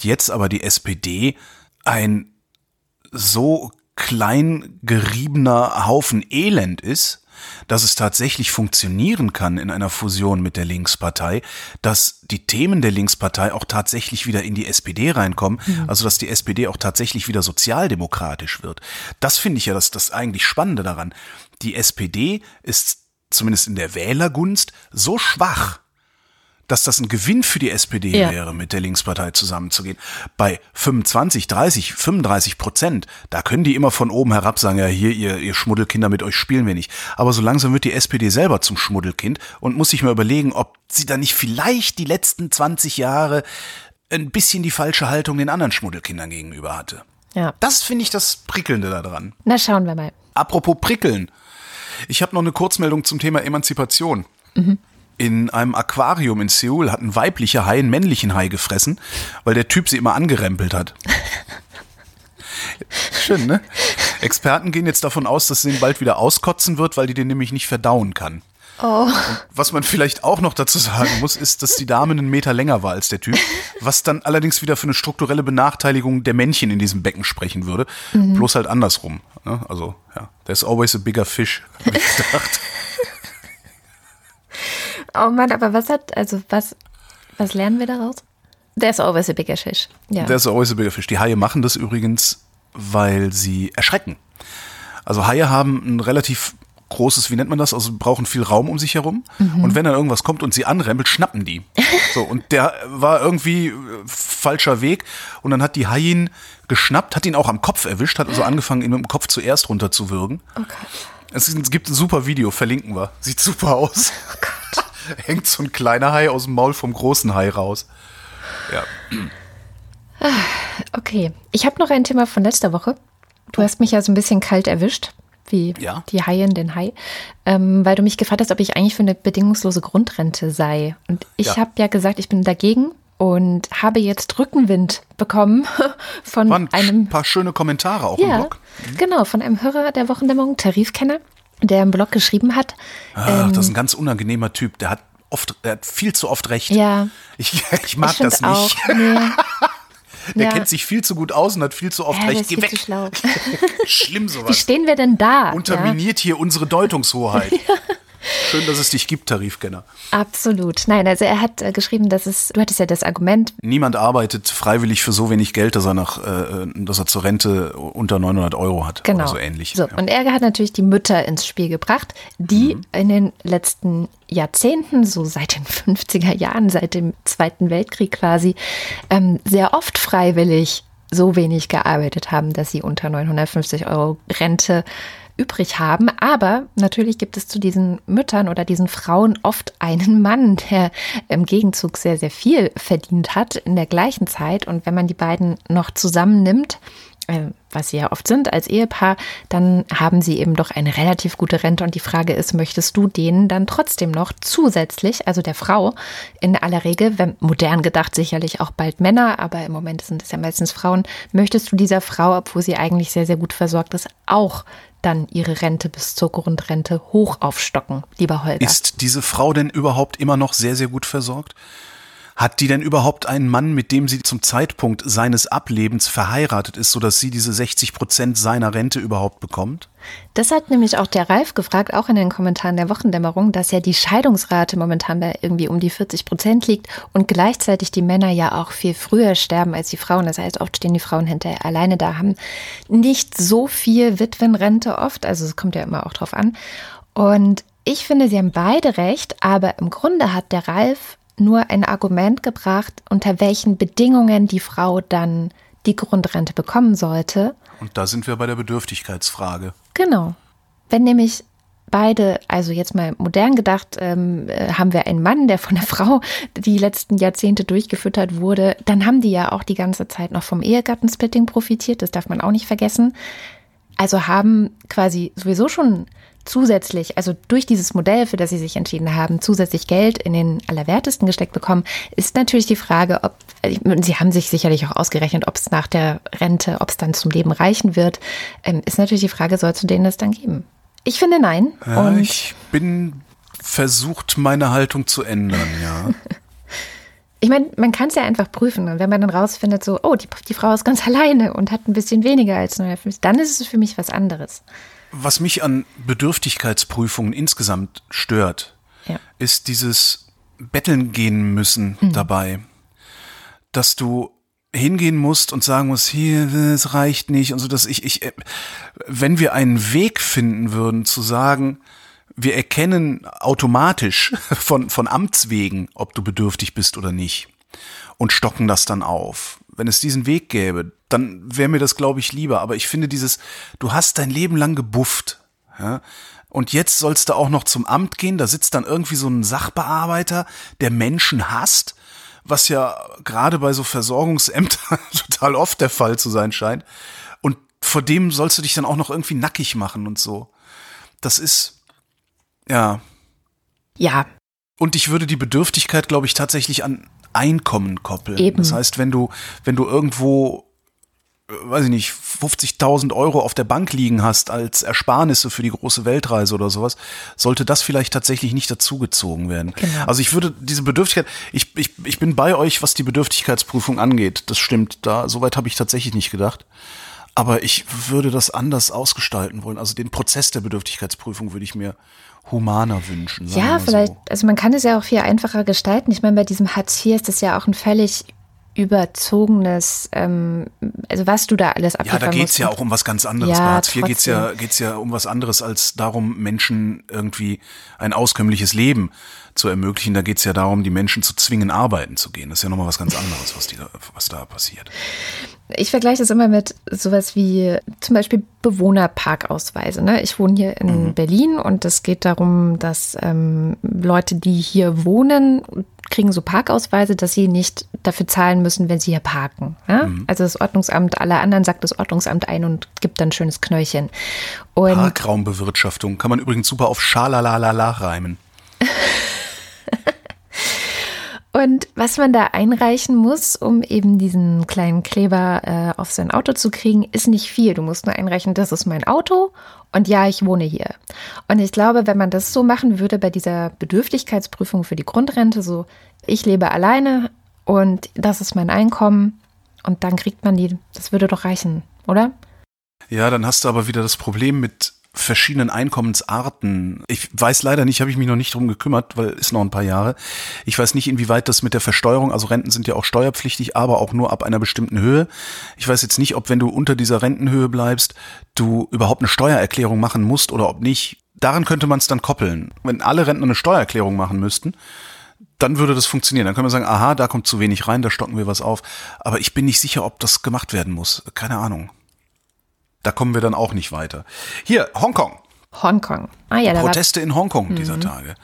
Jetzt aber die SPD ein so klein geriebener Haufen Elend ist, dass es tatsächlich funktionieren kann in einer Fusion mit der Linkspartei, dass die Themen der Linkspartei auch tatsächlich wieder in die SPD reinkommen, mhm. also dass die SPD auch tatsächlich wieder sozialdemokratisch wird. Das finde ich ja das, das eigentlich Spannende daran. Die SPD ist zumindest in der Wählergunst so schwach, dass das ein Gewinn für die SPD ja. wäre, mit der Linkspartei zusammenzugehen. Bei 25, 30, 35 Prozent, da können die immer von oben herab sagen, ja, hier, ihr, ihr Schmuddelkinder, mit euch spielen wir nicht. Aber so langsam wird die SPD selber zum Schmuddelkind und muss sich mal überlegen, ob sie da nicht vielleicht die letzten 20 Jahre ein bisschen die falsche Haltung den anderen Schmuddelkindern gegenüber hatte. Ja. Das finde ich das Prickelnde daran. Na, schauen wir mal. Apropos Prickeln. Ich habe noch eine Kurzmeldung zum Thema Emanzipation. Mhm. In einem Aquarium in Seoul hat ein weiblicher Hai einen männlichen Hai gefressen, weil der Typ sie immer angerempelt hat. Schön, ne? Experten gehen jetzt davon aus, dass sie ihn bald wieder auskotzen wird, weil die den nämlich nicht verdauen kann. Oh. was man vielleicht auch noch dazu sagen muss, ist, dass die Dame einen Meter länger war als der Typ, was dann allerdings wieder für eine strukturelle Benachteiligung der Männchen in diesem Becken sprechen würde. Mhm. Bloß halt andersrum. Ne? Also, ja, there's always a bigger fish, habe ich gedacht. Oh Mann, aber was hat, also was, was lernen wir daraus? There's always a bigger fish. Ja. There's always a bigger fish. Die Haie machen das übrigens, weil sie erschrecken. Also Haie haben ein relativ großes, wie nennt man das? Also brauchen viel Raum um sich herum. Mhm. Und wenn dann irgendwas kommt und sie anrempelt, schnappen die. So, und der war irgendwie äh, falscher Weg. Und dann hat die Haien geschnappt, hat ihn auch am Kopf erwischt, hat also angefangen, ihn mit dem Kopf zuerst runterzuwürgen. Okay. Es, gibt ein super Video, verlinken wir. Sieht super aus. Oh Gott. Hängt so ein kleiner Hai aus dem Maul vom großen Hai raus. Ja. Okay, ich habe noch ein Thema von letzter Woche. Du hast mich ja so ein bisschen kalt erwischt wie ja. die Haien den Hai, ähm, weil du mich gefragt hast, ob ich eigentlich für eine bedingungslose Grundrente sei. Und ich ja. habe ja gesagt, ich bin dagegen, und habe jetzt Rückenwind bekommen von Waren einem ein paar schöne Kommentare auch im ja, Blog. genau, von einem Hörer der Wochendämmerung, Tarifkenner, der im Blog geschrieben hat. Ach, das ist ein ganz unangenehmer Typ. Der hat oft, der hat viel zu oft recht. Ja. Ich, ich mag ich das nicht. Auch, nee. Der ja. kennt sich viel zu gut aus und hat viel zu oft Ja, recht. ist Geh viel weg. zu schlau. Schlimm Wie sowas. stehen wir denn da? Ja, Unterminiert hier unsere Deutungshoheit. Schön, dass es dich gibt, Tarifkenner. absolut. Nein, also er hat äh, geschrieben, dass es, du hattest ja das Argument, Niemand arbeitet freiwillig für so wenig Geld, dass er nach, äh, dass er zur Rente unter 900 Euro hat Genau. oder so ähnlich. So, ja. und er hat natürlich die Mütter ins Spiel gebracht, die Mhm. in den letzten Jahrzehnten, so seit den 50er Jahren, seit dem Zweiten Weltkrieg quasi, ähm, sehr oft freiwillig so wenig gearbeitet haben, dass sie unter 950 Euro Rente übrig haben. Aber natürlich gibt es zu diesen Müttern oder diesen Frauen oft einen Mann, der im Gegenzug sehr, sehr viel verdient hat in der gleichen Zeit. Und wenn man die beiden noch zusammennimmt, äh, was sie ja oft sind als Ehepaar, dann haben sie eben doch eine relativ gute Rente. Und die Frage ist, möchtest du denen dann trotzdem noch zusätzlich, also der Frau in aller Regel, wenn modern gedacht sicherlich auch bald Männer, aber im Moment sind es ja meistens Frauen, möchtest du dieser Frau, obwohl sie eigentlich sehr, sehr gut versorgt ist, auch dann ihre Rente bis zur Grundrente hoch aufstocken, lieber Holger? Ist diese Frau denn überhaupt immer noch sehr, sehr gut versorgt? Hat die denn überhaupt einen Mann, mit dem sie zum Zeitpunkt seines Ablebens verheiratet ist, sodass sie diese 60 Prozent seiner Rente überhaupt bekommt? Das hat nämlich auch der Ralf gefragt, auch in den Kommentaren der Wochendämmerung, dass ja die Scheidungsrate momentan bei irgendwie um die 40 Prozent liegt und gleichzeitig die Männer ja auch viel früher sterben als die Frauen. Das heißt, oft stehen die Frauen hinterher alleine da, haben nicht so viel Witwenrente oft. Also es kommt ja immer auch drauf an. Und ich finde, sie haben beide recht, aber im Grunde hat der Ralf nur ein Argument gebracht, unter welchen Bedingungen die Frau dann die Grundrente bekommen sollte. Und da sind wir bei der Bedürftigkeitsfrage. Genau. Wenn nämlich beide, also jetzt mal modern gedacht, ähm, äh, haben wir einen Mann, der von der Frau die letzten Jahrzehnte durchgefüttert wurde, dann haben die ja auch die ganze Zeit noch vom Ehegattensplitting profitiert, das darf man auch nicht vergessen. Also haben quasi sowieso schon zusätzlich, also durch dieses Modell, für das sie sich entschieden haben, zusätzlich Geld in den Allerwertesten gesteckt bekommen, ist natürlich die Frage, ob, sie haben sich sicherlich auch ausgerechnet, ob es nach der Rente, ob es dann zum Leben reichen wird, ähm, ist natürlich die Frage, sollst du denen das dann geben? Ich finde nein. Ja, und ich bin versucht, meine Haltung zu ändern, ja. ich meine, man kann es ja einfach prüfen. Und wenn man dann rausfindet, so, oh, die, die Frau ist ganz alleine und hat ein bisschen weniger als 950, dann ist es für mich was anderes. Was mich an Bedürftigkeitsprüfungen insgesamt stört, Ja. ist dieses Betteln gehen müssen dabei. Dass du hingehen musst und sagen musst, hier, es reicht nicht und so, dass ich, ich, äh, wenn wir einen Weg finden würden zu sagen, wir erkennen automatisch von, von Amts wegen, ob du bedürftig bist oder nicht und stocken das dann auf. Wenn es diesen Weg gäbe, dann wäre mir das, glaube ich, lieber. Aber ich finde dieses, du hast dein Leben lang gebufft. Ja? Und jetzt sollst du auch noch zum Amt gehen. Da sitzt dann irgendwie so ein Sachbearbeiter, der Menschen hasst, was ja gerade bei so Versorgungsämtern total oft der Fall zu sein scheint. Und vor dem sollst du dich dann auch noch irgendwie nackig machen und so. Das ist, ja, Ja, und ich würde die Bedürftigkeit, glaube ich, tatsächlich an Einkommen koppeln. Eben. Das heißt, wenn du, wenn du irgendwo, äh, weiß ich nicht, 50.000 Euro auf der Bank liegen hast als Ersparnisse für die große Weltreise oder sowas, sollte das vielleicht tatsächlich nicht dazugezogen werden. Genau. Also ich würde diese Bedürftigkeit, ich, ich, ich bin bei euch, was die Bedürftigkeitsprüfung angeht. Das stimmt, da, soweit habe ich tatsächlich nicht gedacht. Aber ich würde das anders ausgestalten wollen. Also den Prozess der Bedürftigkeitsprüfung würde ich mir humaner wünschen. Ja, vielleicht, So. also man kann es ja auch viel einfacher gestalten. Ich meine, bei diesem Hartz IV ist das ja auch ein völlig überzogenes, ähm, also was du da alles Ja, abliefern da geht's musst. ja auch um was ganz anderes. Ja, Bei Hartz IV geht's ja, trotzdem. geht's ja um was anderes als darum, Menschen irgendwie ein auskömmliches Leben zu ermöglichen. Da geht's ja darum, die Menschen zu zwingen, arbeiten zu gehen. Das ist ja nochmal was ganz anderes, was, die da, was da passiert. Ich vergleiche das immer mit sowas wie zum Beispiel Bewohnerparkausweise. Ne? Ich wohne hier in Berlin und es geht darum, dass ähm, Leute, die hier wohnen, kriegen so Parkausweise, dass sie nicht dafür zahlen müssen, wenn sie hier parken. Ja? Also das Ordnungsamt aller anderen sagt das Ordnungsamt ein und gibt dann ein schönes Knöllchen. Und Parkraumbewirtschaftung kann man übrigens super auf Schalalalala reimen. Und was man da einreichen muss, um eben diesen kleinen Kleber äh, auf sein Auto zu kriegen, ist nicht viel. Du musst nur einreichen, das ist mein Auto und ja, ich wohne hier. Und ich glaube, wenn man das so machen würde bei dieser Bedürftigkeitsprüfung für die Grundrente, so ich lebe alleine und das ist mein Einkommen und dann kriegt man die, das würde doch reichen, oder? Ja, dann hast du aber wieder das Problem mit verschiedenen Einkommensarten. Ich weiß leider nicht, habe ich mich noch nicht drum gekümmert, weil ist noch ein paar Jahre. Ich weiß nicht, inwieweit das mit der Versteuerung, also Renten sind ja auch steuerpflichtig, aber auch nur ab einer bestimmten Höhe. Ich weiß jetzt nicht, ob wenn du unter dieser Rentenhöhe bleibst, du überhaupt eine Steuererklärung machen musst oder ob nicht. Daran könnte man es dann koppeln. Wenn alle Rentner eine Steuererklärung machen müssten, dann würde das funktionieren. Dann können wir sagen, aha, da kommt zu wenig rein, da stocken wir was auf. Aber ich bin nicht sicher, ob das gemacht werden muss. Keine Ahnung. Da kommen wir dann auch nicht weiter. Hier, Hongkong. Hongkong. Ah ja, da Proteste in Hongkong dieser mhm. Tage.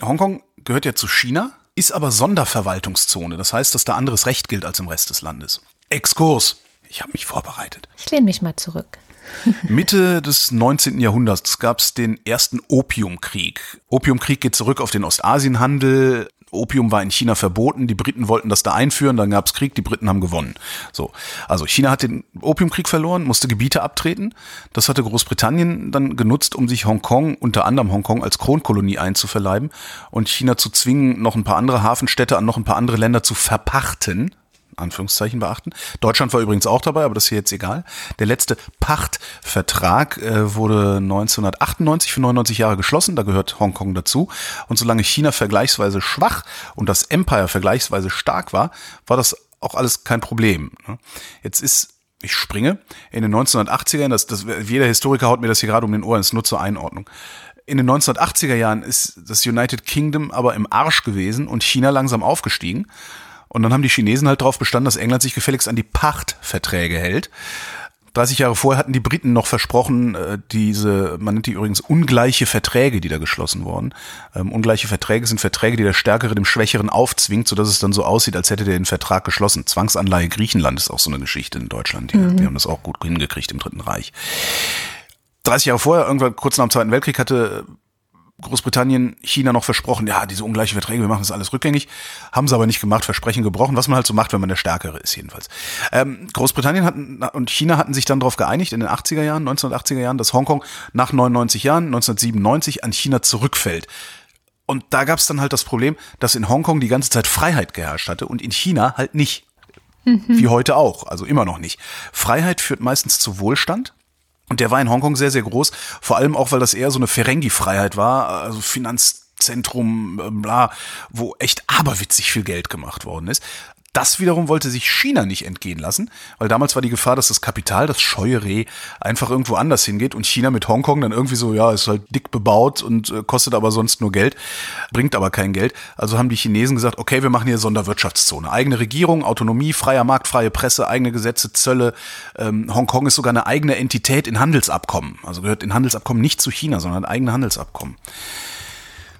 Hongkong gehört ja zu China, ist aber Sonderverwaltungszone. Das heißt, dass da anderes Recht gilt als im Rest des Landes. Exkurs. Ich habe mich vorbereitet. Ich lehne mich mal zurück. Mitte des 19. Jahrhunderts gab es den ersten Opiumkrieg. Opiumkrieg geht zurück auf den Ostasienhandel. Opium war in China verboten, die Briten wollten das da einführen, dann gab es Krieg, die Briten haben gewonnen. So, also China hat den Opiumkrieg verloren, musste Gebiete abtreten. Das hatte Großbritannien dann genutzt, um sich Hongkong, unter anderem Hongkong, als Kronkolonie einzuverleiben und China zu zwingen, noch ein paar andere Hafenstädte an noch ein paar andere Länder zu verpachten. Anführungszeichen beachten. Deutschland war übrigens auch dabei, aber das ist hier jetzt egal. Der letzte Pachtvertrag äh, wurde 1998 für 99 Jahre geschlossen, da gehört Hongkong dazu. Und solange China vergleichsweise schwach und das Empire vergleichsweise stark war, war das auch alles kein Problem. Ne? Jetzt ist ich springe, in den 1980ern, das, das, jeder Historiker haut mir das hier gerade um den Ohren, ist nur zur Einordnung. In den 1980er Jahren ist das United Kingdom aber im Arsch gewesen und China langsam aufgestiegen. Und dann haben die Chinesen halt darauf bestanden, dass England sich gefälligst an die Pachtverträge hält. 30 Jahre vorher hatten die Briten noch versprochen, äh, diese, man nennt die übrigens ungleiche Verträge, die da geschlossen wurden. Ähm, ungleiche Verträge sind Verträge, die der Stärkere dem Schwächeren aufzwingt, sodass es dann so aussieht, als hätte der den Vertrag geschlossen. Zwangsanleihe Griechenland ist auch so eine Geschichte in Deutschland. Die, mhm. die haben das auch gut hingekriegt im Dritten Reich. 30 Jahre vorher, irgendwann kurz nach dem Zweiten Weltkrieg, hatte Großbritannien China noch versprochen, ja, diese ungleiche Verträge, wir machen das alles rückgängig, haben sie aber nicht gemacht, Versprechen gebrochen, was man halt so macht, wenn man der Stärkere ist jedenfalls. Ähm, Großbritannien hatten, und China hatten sich dann darauf geeinigt in den 80er Jahren, 1980er Jahren, dass Hongkong nach 99 Jahren, 1997 an China zurückfällt. Und da gab es dann halt das Problem, dass in Hongkong die ganze Zeit Freiheit geherrscht hatte und in China halt nicht. Mhm. Wie heute auch, also immer noch nicht. Freiheit führt meistens zu Wohlstand, und der war in Hongkong sehr, sehr groß, vor allem auch, weil das eher so eine Ferengi-Freiheit war, also Finanzzentrum, äh, bla, wo echt aberwitzig viel Geld gemacht worden ist. Das wiederum wollte sich China nicht entgehen lassen, weil damals war die Gefahr, dass das Kapital, das scheue Reh, einfach irgendwo anders hingeht und China mit Hongkong dann irgendwie so, ja, ist halt dick bebaut und äh, kostet aber sonst nur Geld, bringt aber kein Geld. Also haben die Chinesen gesagt, okay, wir machen hier Sonderwirtschaftszone. Eigene Regierung, Autonomie, freier Markt, freie Presse, eigene Gesetze, Zölle. Ähm, Hongkong ist sogar eine eigene Entität in Handelsabkommen. Also gehört in Handelsabkommen nicht zu China, sondern eigene Handelsabkommen.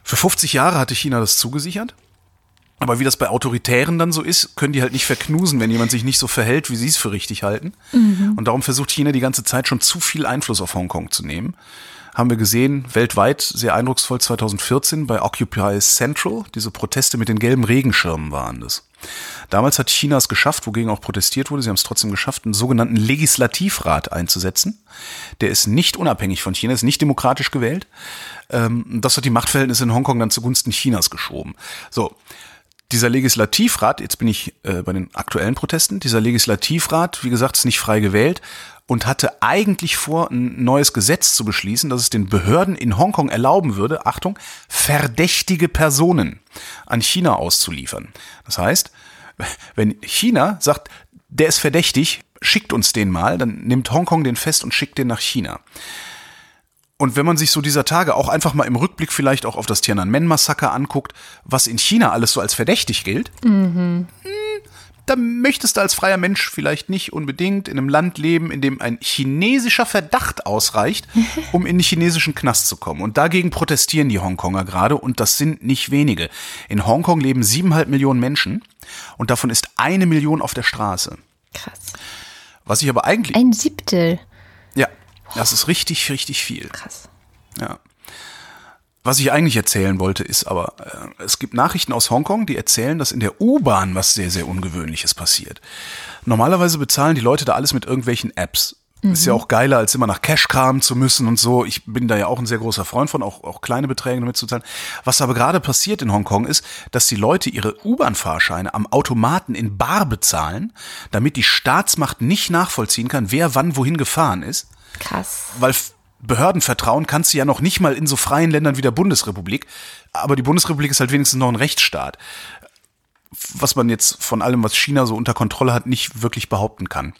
Für 50 Jahre hatte China das zugesichert. Aber wie das bei Autoritären dann so ist, können die halt nicht verknusen, wenn jemand sich nicht so verhält, wie sie es für richtig halten. Mhm. Und darum versucht China die ganze Zeit schon zu viel Einfluss auf Hongkong zu nehmen. Haben wir gesehen, weltweit sehr eindrucksvoll 2014 bei Occupy Central. Diese Proteste mit den gelben Regenschirmen waren das. Damals hat China es geschafft, wogegen auch protestiert wurde, sie haben es trotzdem geschafft, einen sogenannten Legislativrat einzusetzen. Der ist nicht unabhängig von China, ist nicht demokratisch gewählt. Ähm, das hat die Machtverhältnisse in Hongkong dann zugunsten Chinas geschoben. So, dieser Legislativrat, jetzt bin ich äh, bei den aktuellen Protesten, dieser Legislativrat, wie gesagt, ist nicht frei gewählt und hatte eigentlich vor, ein neues Gesetz zu beschließen, das es den Behörden in Hongkong erlauben würde, Achtung, verdächtige Personen an China auszuliefern. Das heißt, wenn China sagt, der ist verdächtig, schickt uns den mal, dann nimmt Hongkong den fest und schickt den nach China. Und wenn man sich so dieser Tage auch einfach mal im Rückblick vielleicht auch auf das Tiananmen-Massaker anguckt, was in China alles so als verdächtig gilt, mhm. da möchtest du als freier Mensch vielleicht nicht unbedingt in einem Land leben, in dem ein chinesischer Verdacht ausreicht, um in den chinesischen Knast zu kommen. Und dagegen protestieren die Hongkonger gerade und das sind nicht wenige. In Hongkong leben siebeneinhalb Millionen Menschen und davon ist eine Million auf der Straße. Krass. Was ich aber eigentlich. Ein Siebtel. Das ist richtig, richtig viel. Krass. Ja. Was ich eigentlich erzählen wollte, ist aber, äh, es gibt Nachrichten aus Hongkong, die erzählen, dass in der U-Bahn was sehr, sehr Ungewöhnliches passiert. Normalerweise bezahlen die Leute da alles mit irgendwelchen Apps. Mhm. Ist ja auch geiler, als immer nach Cash kramen zu müssen und so. Ich bin da ja auch ein sehr großer Freund von, auch, auch kleine Beträge damit zu zahlen. Was aber gerade passiert in Hongkong ist, dass die Leute ihre U-Bahn-Fahrscheine am Automaten in Bar bezahlen, damit die Staatsmacht nicht nachvollziehen kann, wer wann wohin gefahren ist. Krass. Weil Behördenvertrauen kannst du ja noch nicht mal in so freien Ländern wie der Bundesrepublik. Aber die Bundesrepublik ist halt wenigstens noch ein Rechtsstaat. Was man jetzt von allem, was China so unter Kontrolle hat, nicht wirklich behaupten kann.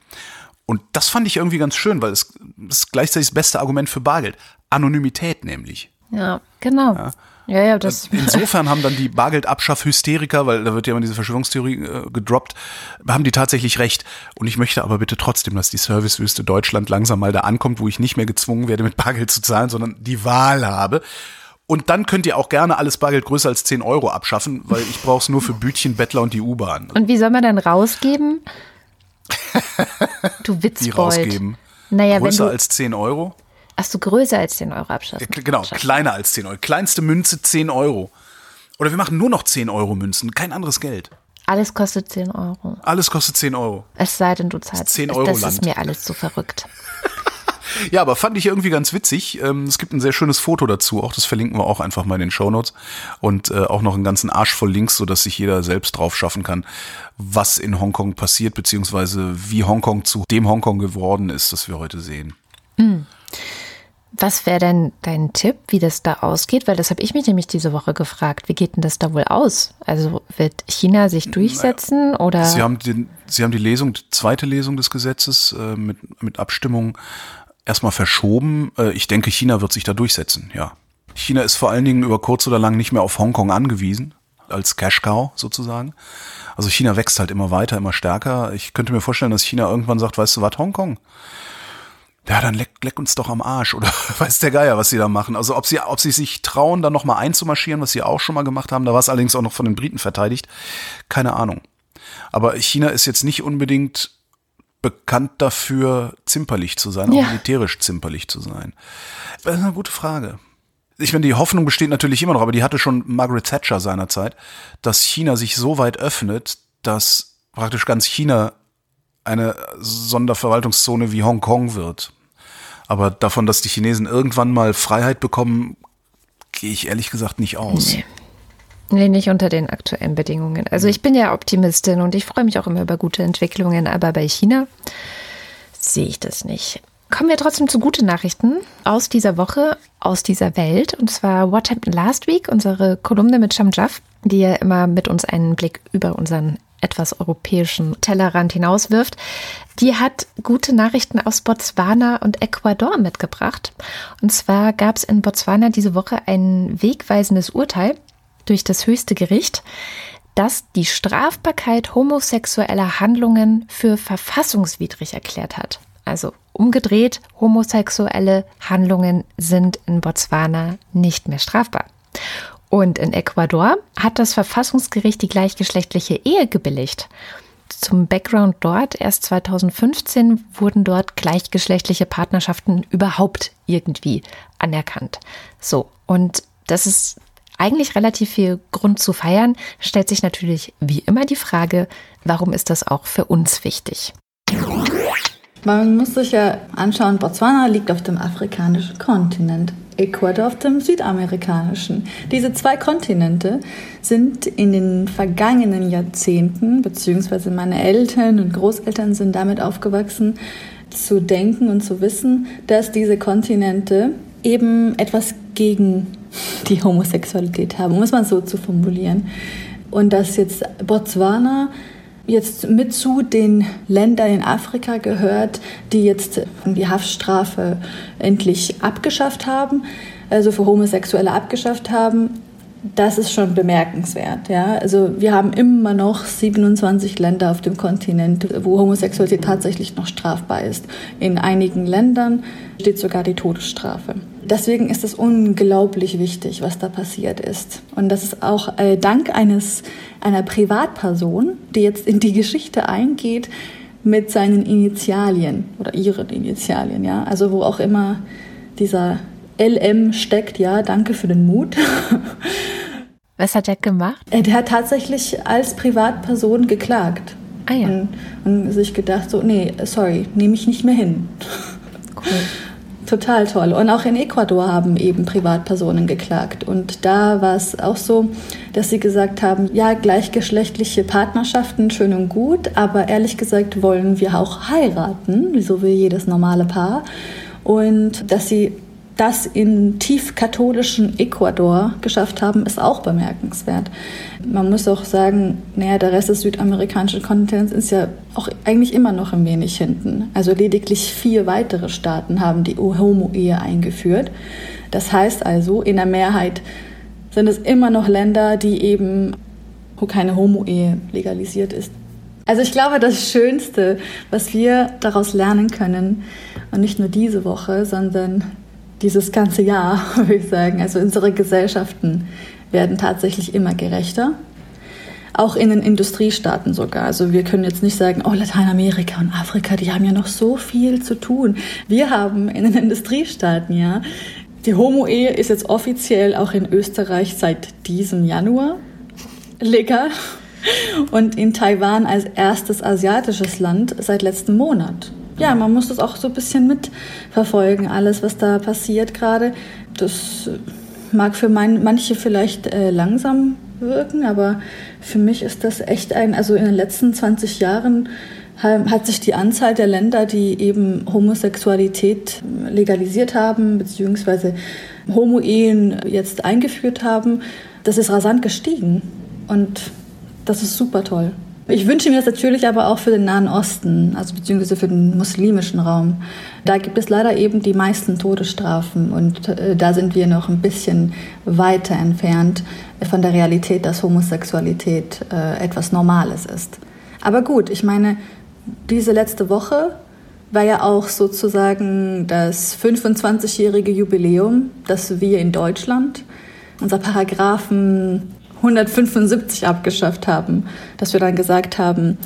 Und das fand ich irgendwie ganz schön, weil es ist gleichzeitig das beste Argument für Bargeld. Anonymität nämlich. Ja, genau. Ja. Ja, ja, das Insofern haben dann die Bargeldabschaff-Hysteriker, weil da wird ja immer diese Verschwörungstheorie äh, gedroppt, haben die tatsächlich recht. Und ich möchte aber bitte trotzdem, dass die Servicewüste Deutschland langsam mal da ankommt, wo ich nicht mehr gezwungen werde, mit Bargeld zu zahlen, sondern die Wahl habe. Und dann könnt ihr auch gerne alles Bargeld größer als 10 Euro abschaffen, weil ich brauche es nur für Bütchen, Bettler und die U-Bahn. Und wie soll man dann rausgeben? du Witzbold. Die rausgeben. Naja, größer wenn du, als 10 Euro? Ach so, größer als 10 Euro abschaffen. Ja, genau, kleiner als 10 Euro. Kleinste Münze 10 Euro. Oder wir machen nur noch 10 Euro Münzen, kein anderes Geld. Alles kostet 10 Euro. Alles kostet 10 Euro. Es sei denn, du zahlst. 10 Euro Das Land. ist mir alles zu verrückt. Ja, aber fand ich irgendwie ganz witzig. Ähm, Es gibt ein sehr schönes Foto dazu, auch das verlinken wir auch einfach mal in den Shownotes und äh, auch noch einen ganzen Arsch voll Links, sodass sich jeder selbst drauf schaffen kann, was in Hongkong passiert, beziehungsweise wie Hongkong zu dem Hongkong geworden ist, das wir heute sehen. Was wäre denn dein Tipp, wie das da ausgeht? Weil das habe ich mich nämlich diese Woche gefragt. Wie geht denn das da wohl aus? Also wird China sich durchsetzen oder? Sie haben, den, Sie haben die Lesung, die zweite Lesung des Gesetzes äh, mit, mit Abstimmung erstmal verschoben. Äh, ich denke, China wird sich da durchsetzen, ja. China ist vor allen Dingen über kurz oder lang nicht mehr auf Hongkong angewiesen, als Cash Cow sozusagen. Also China wächst halt immer weiter, immer stärker. Ich könnte mir vorstellen, dass China irgendwann sagt, weißt du was, Hongkong? Ja, dann leck, leck uns doch am Arsch oder weiß der Geier, was sie da machen. Also ob sie, ob sie sich trauen, da nochmal einzumarschieren, was sie auch schon mal gemacht haben, da war es allerdings auch noch von den Briten verteidigt. Keine Ahnung. Aber China ist jetzt nicht unbedingt bekannt dafür, zimperlich zu sein, Ja. auch militärisch zimperlich zu sein. Das ist eine gute Frage. Ich meine, die Hoffnung besteht natürlich immer noch, aber die hatte schon Margaret Thatcher seinerzeit, dass China sich so weit öffnet, dass praktisch ganz China eine Sonderverwaltungszone wie Hongkong wird. Aber davon, dass die Chinesen irgendwann mal Freiheit bekommen, gehe ich ehrlich gesagt nicht aus. Nee. Nee, nicht unter den aktuellen Bedingungen. Also ich bin ja Optimistin und ich freue mich auch immer über gute Entwicklungen, aber bei China sehe ich das nicht. Kommen wir trotzdem zu guten Nachrichten aus dieser Woche, aus dieser Welt. Und zwar What Happened Last Week, unsere Kolumne mit Sham Jaff, die ja immer mit uns einen Blick über unseren etwas europäischen Tellerrand hinauswirft. Die hat gute Nachrichten aus Botswana und Ecuador mitgebracht. Und zwar gab es in Botswana diese Woche ein wegweisendes Urteil durch das höchste Gericht, das die Strafbarkeit homosexueller Handlungen für verfassungswidrig erklärt hat. Also umgedreht, homosexuelle Handlungen sind in Botswana nicht mehr strafbar. Und in Ecuador hat das Verfassungsgericht die gleichgeschlechtliche Ehe gebilligt. Zum Background dort, erst 2015 wurden dort gleichgeschlechtliche Partnerschaften überhaupt irgendwie anerkannt. So, und das ist eigentlich relativ viel Grund zu feiern, stellt sich natürlich wie immer die Frage, warum ist das auch für uns wichtig? Man muss sich ja anschauen, Botswana liegt auf dem afrikanischen Kontinent, Ecuador auf dem südamerikanischen. Diese zwei Kontinente sind in den vergangenen Jahrzehnten, beziehungsweise meine Eltern und Großeltern sind damit aufgewachsen, zu denken und zu wissen, dass diese Kontinente eben etwas gegen die Homosexualität haben, um es mal so zu formulieren. Und dass jetzt Botswana jetzt mit zu den Ländern in Afrika gehört, die jetzt die Haftstrafe endlich abgeschafft haben, also für Homosexuelle abgeschafft haben. Das ist schon bemerkenswert. Ja? Also wir haben immer noch 27 Länder auf dem Kontinent, wo Homosexualität tatsächlich noch strafbar ist. In einigen Ländern steht sogar die Todesstrafe. Deswegen ist es unglaublich wichtig, was da passiert ist. Und das ist auch äh, dank eines, einer Privatperson, die jetzt in die Geschichte eingeht mit seinen Initialien oder ihren Initialien, ja. Also wo auch immer dieser LM steckt, ja, danke für den Mut. Was hat er gemacht? Der hat tatsächlich als Privatperson geklagt. Ah ja. Und, und sich gedacht, so, nee, sorry, nehme ich nicht mehr hin. Cool. Total toll. Und auch in Ecuador haben eben Privatpersonen geklagt. Und da war es auch so, dass sie gesagt haben, ja, gleichgeschlechtliche Partnerschaften, schön und gut, aber ehrlich gesagt wollen wir auch heiraten, so wie jedes normale Paar. Und dass sie das in tief katholischen Ecuador geschafft haben, ist auch bemerkenswert. Man muss auch sagen, naja, der Rest des südamerikanischen Kontinents ist ja auch eigentlich immer noch ein wenig hinten. Also lediglich vier weitere Staaten haben die Homo-Ehe eingeführt. Das heißt also, in der Mehrheit sind es immer noch Länder, die eben, wo keine Homo-Ehe legalisiert ist. Also ich glaube, das Schönste, was wir daraus lernen können, und nicht nur diese Woche, sondern dieses ganze Jahr, würde ich sagen. Also unsere Gesellschaften werden tatsächlich immer gerechter. Auch in den Industriestaaten sogar. Also wir können jetzt nicht sagen, oh, Lateinamerika und Afrika, die haben ja noch so viel zu tun. Wir haben in den Industriestaaten ja, die Homo-Ehe ist jetzt offiziell auch in Österreich seit diesem Januar legal und in Taiwan als erstes asiatisches Land seit letztem Monat ja, man muss das auch so ein bisschen mitverfolgen, alles, was da passiert gerade. Das mag für mein, manche vielleicht äh, langsam wirken, aber für mich ist das echt ein, also in den letzten 20 Jahren hat sich die Anzahl der Länder, die eben Homosexualität legalisiert haben, beziehungsweise Homo-Ehen jetzt eingeführt haben, das ist rasant gestiegen. Und das ist super toll. Ich wünsche mir das natürlich aber auch für den Nahen Osten, also beziehungsweise für den muslimischen Raum. Da gibt es leider eben die meisten Todesstrafen und äh, da sind wir noch ein bisschen weiter entfernt von der Realität, dass Homosexualität äh, etwas Normales ist. Aber gut, ich meine, diese letzte Woche war ja auch sozusagen das 25-jährige Jubiläum, dass wir in Deutschland unser Paragraphen 175 abgeschafft haben, dass wir dann gesagt haben,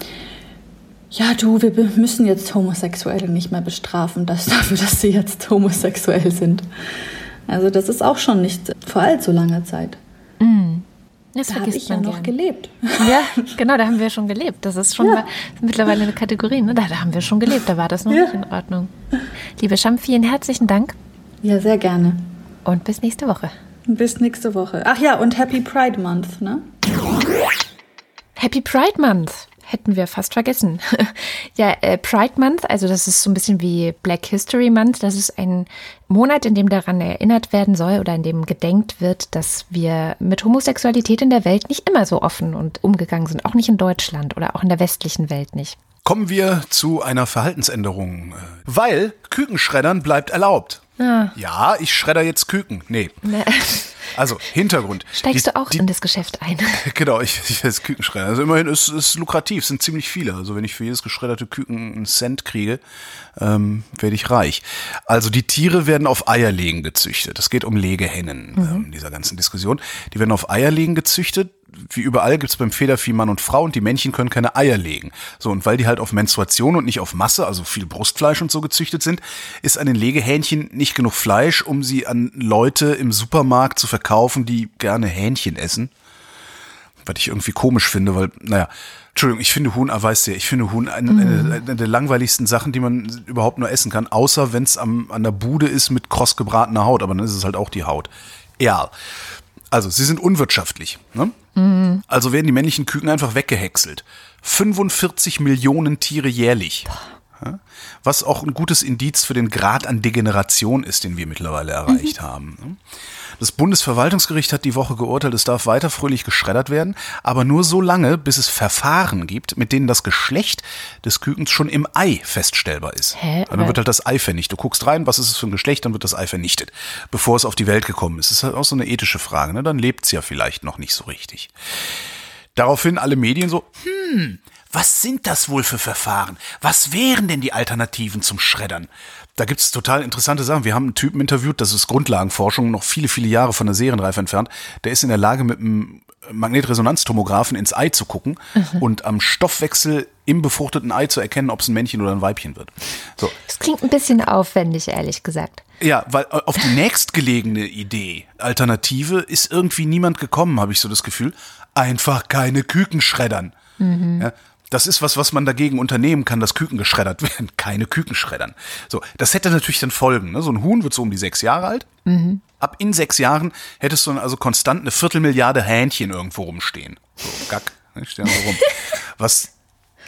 ja du, wir müssen jetzt Homosexuelle nicht mehr bestrafen, das dafür, dass sie jetzt homosexuell sind. Also das ist auch schon nicht vor allzu langer Zeit. Mm. Das da habe ich ja noch gern. gelebt. Ja, genau, da haben wir schon gelebt. Das ist schon ja. mittlerweile eine Kategorie. Ne? Da, da, haben wir schon gelebt, da war das noch ja. nicht in Ordnung. Liebe Scham, vielen herzlichen Dank. Ja, sehr gerne. Und bis nächste Woche. Bis nächste Woche. Ach ja, und Happy Pride Month, ne? Happy Pride Month. Hätten wir fast vergessen. ja, äh, Pride Month, also das ist so ein bisschen wie Black History Month. Das ist ein Monat, in dem daran erinnert werden soll oder in dem gedenkt wird, dass wir mit Homosexualität in der Welt nicht immer so offen und umgegangen sind. Auch nicht in Deutschland oder auch in der westlichen Welt nicht. Kommen wir zu einer Verhaltensänderung. Weil Kükenschreddern bleibt erlaubt. Ah. Ja, ich schredder jetzt Küken. Nee. nee. Also, Hintergrund. Steigst die, du auch die, in das Geschäft ein? Genau, ich, ich als Kükenschredder. Also immerhin ist es lukrativ, sind ziemlich viele. Also wenn ich für jedes geschredderte Küken einen Cent kriege, ähm, werde ich reich. Also die Tiere werden auf Eierlegen gezüchtet. Es geht um Legehennen mhm. ähm, in dieser ganzen Diskussion. Die werden auf Eierlegen gezüchtet wie überall gibt es beim Federvieh Mann und Frau und die Männchen können keine Eier legen. So, und weil die halt auf Menstruation und nicht auf Masse, also viel Brustfleisch und so gezüchtet sind, ist an den Legehähnchen nicht genug Fleisch, um sie an Leute im Supermarkt zu verkaufen, die gerne Hähnchen essen. Was ich irgendwie komisch finde, weil, naja, Entschuldigung, ich finde Huhn, ah, weißt du, ich finde Huhn eine, mm. eine, eine, der langweiligsten Sachen, die man überhaupt nur essen kann, außer wenn es an der Bude ist mit kross gebratener Haut, aber dann ist es halt auch die Haut. Ja. Also, sie sind unwirtschaftlich. Ne? Mhm. Also werden die männlichen Küken einfach weggehäckselt. 45 Millionen Tiere jährlich. Ja? Was auch ein gutes Indiz für den Grad an Degeneration ist, den wir mittlerweile erreicht mhm. haben. Ne? Das Bundesverwaltungsgericht hat die Woche geurteilt, es darf weiter fröhlich geschreddert werden, aber nur so lange, bis es Verfahren gibt, mit denen das Geschlecht des Kükens schon im Ei feststellbar ist. Hä? Dann wird halt das Ei vernichtet. Du guckst rein, was ist es für ein Geschlecht, dann wird das Ei vernichtet, bevor es auf die Welt gekommen ist. Das ist halt auch so eine ethische Frage. Ne? Dann lebt es ja vielleicht noch nicht so richtig. Daraufhin alle Medien so, hm, was sind das wohl für Verfahren? Was wären denn die Alternativen zum Schreddern? Da gibt's total interessante Sachen. Wir haben einen Typen interviewt, das ist Grundlagenforschung, noch viele, viele Jahre von der Serienreife entfernt. Der ist in der Lage, mit einem Magnetresonanztomographen ins Ei zu gucken mhm. und am Stoffwechsel im befruchteten Ei zu erkennen, ob es ein Männchen oder ein Weibchen wird. So. Das klingt ein bisschen aufwendig, ehrlich gesagt. Ja, weil äh, auf die nächstgelegene Idee, Alternative, ist irgendwie niemand gekommen, habe ich so das Gefühl. Einfach keine Küken schreddern. Ja, das ist was, was man dagegen unternehmen kann, dass Küken geschreddert werden. Keine Küken schreddern. So, das hätte natürlich dann Folgen. Ne? So ein Huhn wird so um die sechs Jahre alt. Ab in sechs Jahren hättest du dann also konstant eine Viertelmilliarde Hähnchen irgendwo rumstehen. So, gack, ne, stehen rum. Was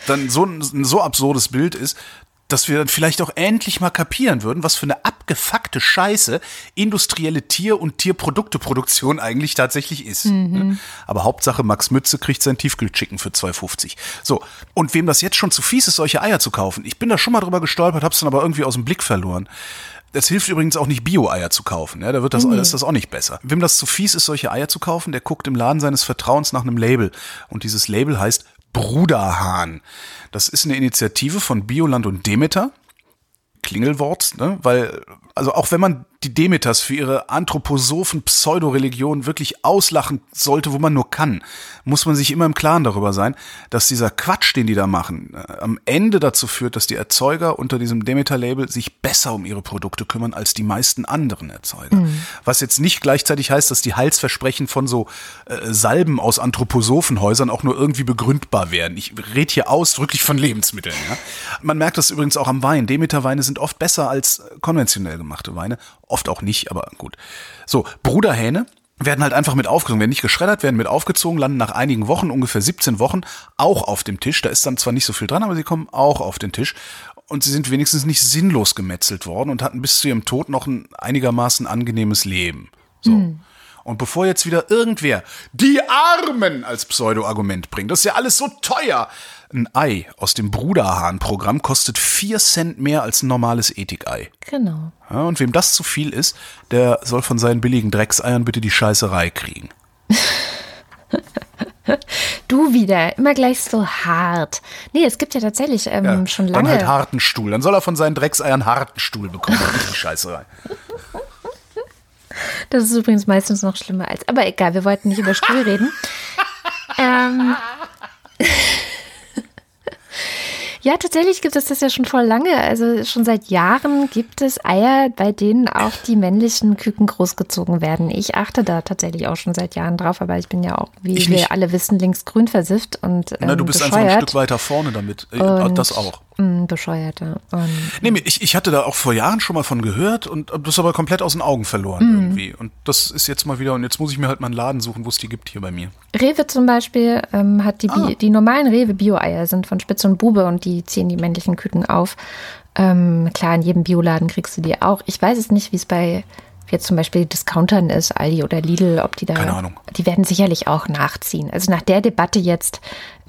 dann so ein, ein so absurdes Bild ist, dass wir dann vielleicht auch endlich mal kapieren würden, was für eine abgefuckte Scheiße industrielle Tier- und Tierprodukteproduktion eigentlich tatsächlich ist. Ne? Aber Hauptsache Max Mütze kriegt sein Tiefkühlchicken für 2,50. So, und wem das jetzt schon zu fies ist, solche Eier zu kaufen, ich bin da schon mal drüber gestolpert, hab's dann aber irgendwie aus dem Blick verloren. Es hilft übrigens auch nicht, Bio-Eier zu kaufen. Ja, da wird das, ist das auch nicht besser. Wem das zu fies ist, solche Eier zu kaufen, der guckt im Laden seines Vertrauens nach einem Label. Und dieses Label heißt Bruderhahn. Das ist eine Initiative von Bioland und Demeter. Klingelwort, ne? weil, also auch wenn man die Demeters für ihre anthroposophen Pseudoreligion wirklich auslachen sollte, wo man nur kann, muss man sich immer im Klaren darüber sein, dass dieser Quatsch, den die da machen, äh, am Ende dazu führt, dass die Erzeuger unter diesem Demeter-Label sich besser um ihre Produkte kümmern als die meisten anderen Erzeuger. Was jetzt nicht gleichzeitig heißt, dass die Heilsversprechen von so äh, Salben aus Anthroposophenhäusern auch nur irgendwie begründbar werden. Ich rede hier ausdrücklich von Lebensmitteln. Ja? Man merkt das übrigens auch am Wein. Demeter-Weine sind oft besser als äh, konventionell gemachte Weine. Oft auch nicht, aber gut. So, Bruderhähne werden halt einfach mit aufgezogen, werden nicht geschreddert, werden mit aufgezogen, landen nach einigen Wochen, ungefähr 17 Wochen, auch auf dem Tisch. Da ist dann zwar nicht so viel dran, aber sie kommen auch auf den Tisch. Und sie sind wenigstens nicht sinnlos gemetzelt worden und hatten bis zu ihrem Tod noch ein einigermaßen angenehmes Leben. So. Und bevor jetzt wieder irgendwer die Armen als Pseudo-Argument bringt, das ist ja alles so teuer. Ein Ei aus dem Bruderhahn-Programm kostet 4 Cent mehr als ein normales Ethikei. Genau. Ja, und wem das zu viel ist, der soll von seinen billigen Dreckseiern bitte die Scheißerei kriegen. Du wieder, immer gleich so hart. Nee, es gibt ja tatsächlich ähm, Ja, schon Dann lange. halt harten Stuhl. Dann soll er von seinen Dreckseiern harten Stuhl bekommen. die Scheißerei. Das ist übrigens meistens noch schlimmer als. Aber egal, wir wollten nicht über Stuhl reden. ähm, ja, tatsächlich gibt es das ja schon voll lange. Also schon seit Jahren gibt es Eier, bei denen auch die männlichen Küken großgezogen werden. Ich achte da tatsächlich auch schon seit Jahren drauf, aber ich bin ja auch, wie wir alle wissen, linksgrün versifft und ähm, Na, du bist bescheuert. einfach ein Stück weiter vorne damit. Äh, Und- das auch. Mm, bescheuert, ja. Und Nee, ich, ich hatte da auch vor Jahren schon mal von gehört und hab das aber komplett aus den Augen verloren Mhm. irgendwie. Und das ist jetzt mal wieder, und jetzt muss ich mir halt mal einen Laden suchen, wo es die gibt hier bei mir. Rewe zum Beispiel ähm, hat die, Bi die normalen Rewe-Bio-Eier sind von Spitz und Bube und die ziehen die männlichen Küken auf. Ähm, klar, in jedem Bioladen kriegst du die auch. Ich weiß es nicht, wie es bei jetzt zum Beispiel Discountern ist, Aldi oder Lidl, ob die da. Keine Ahnung. Die werden sicherlich auch nachziehen. Also nach der Debatte jetzt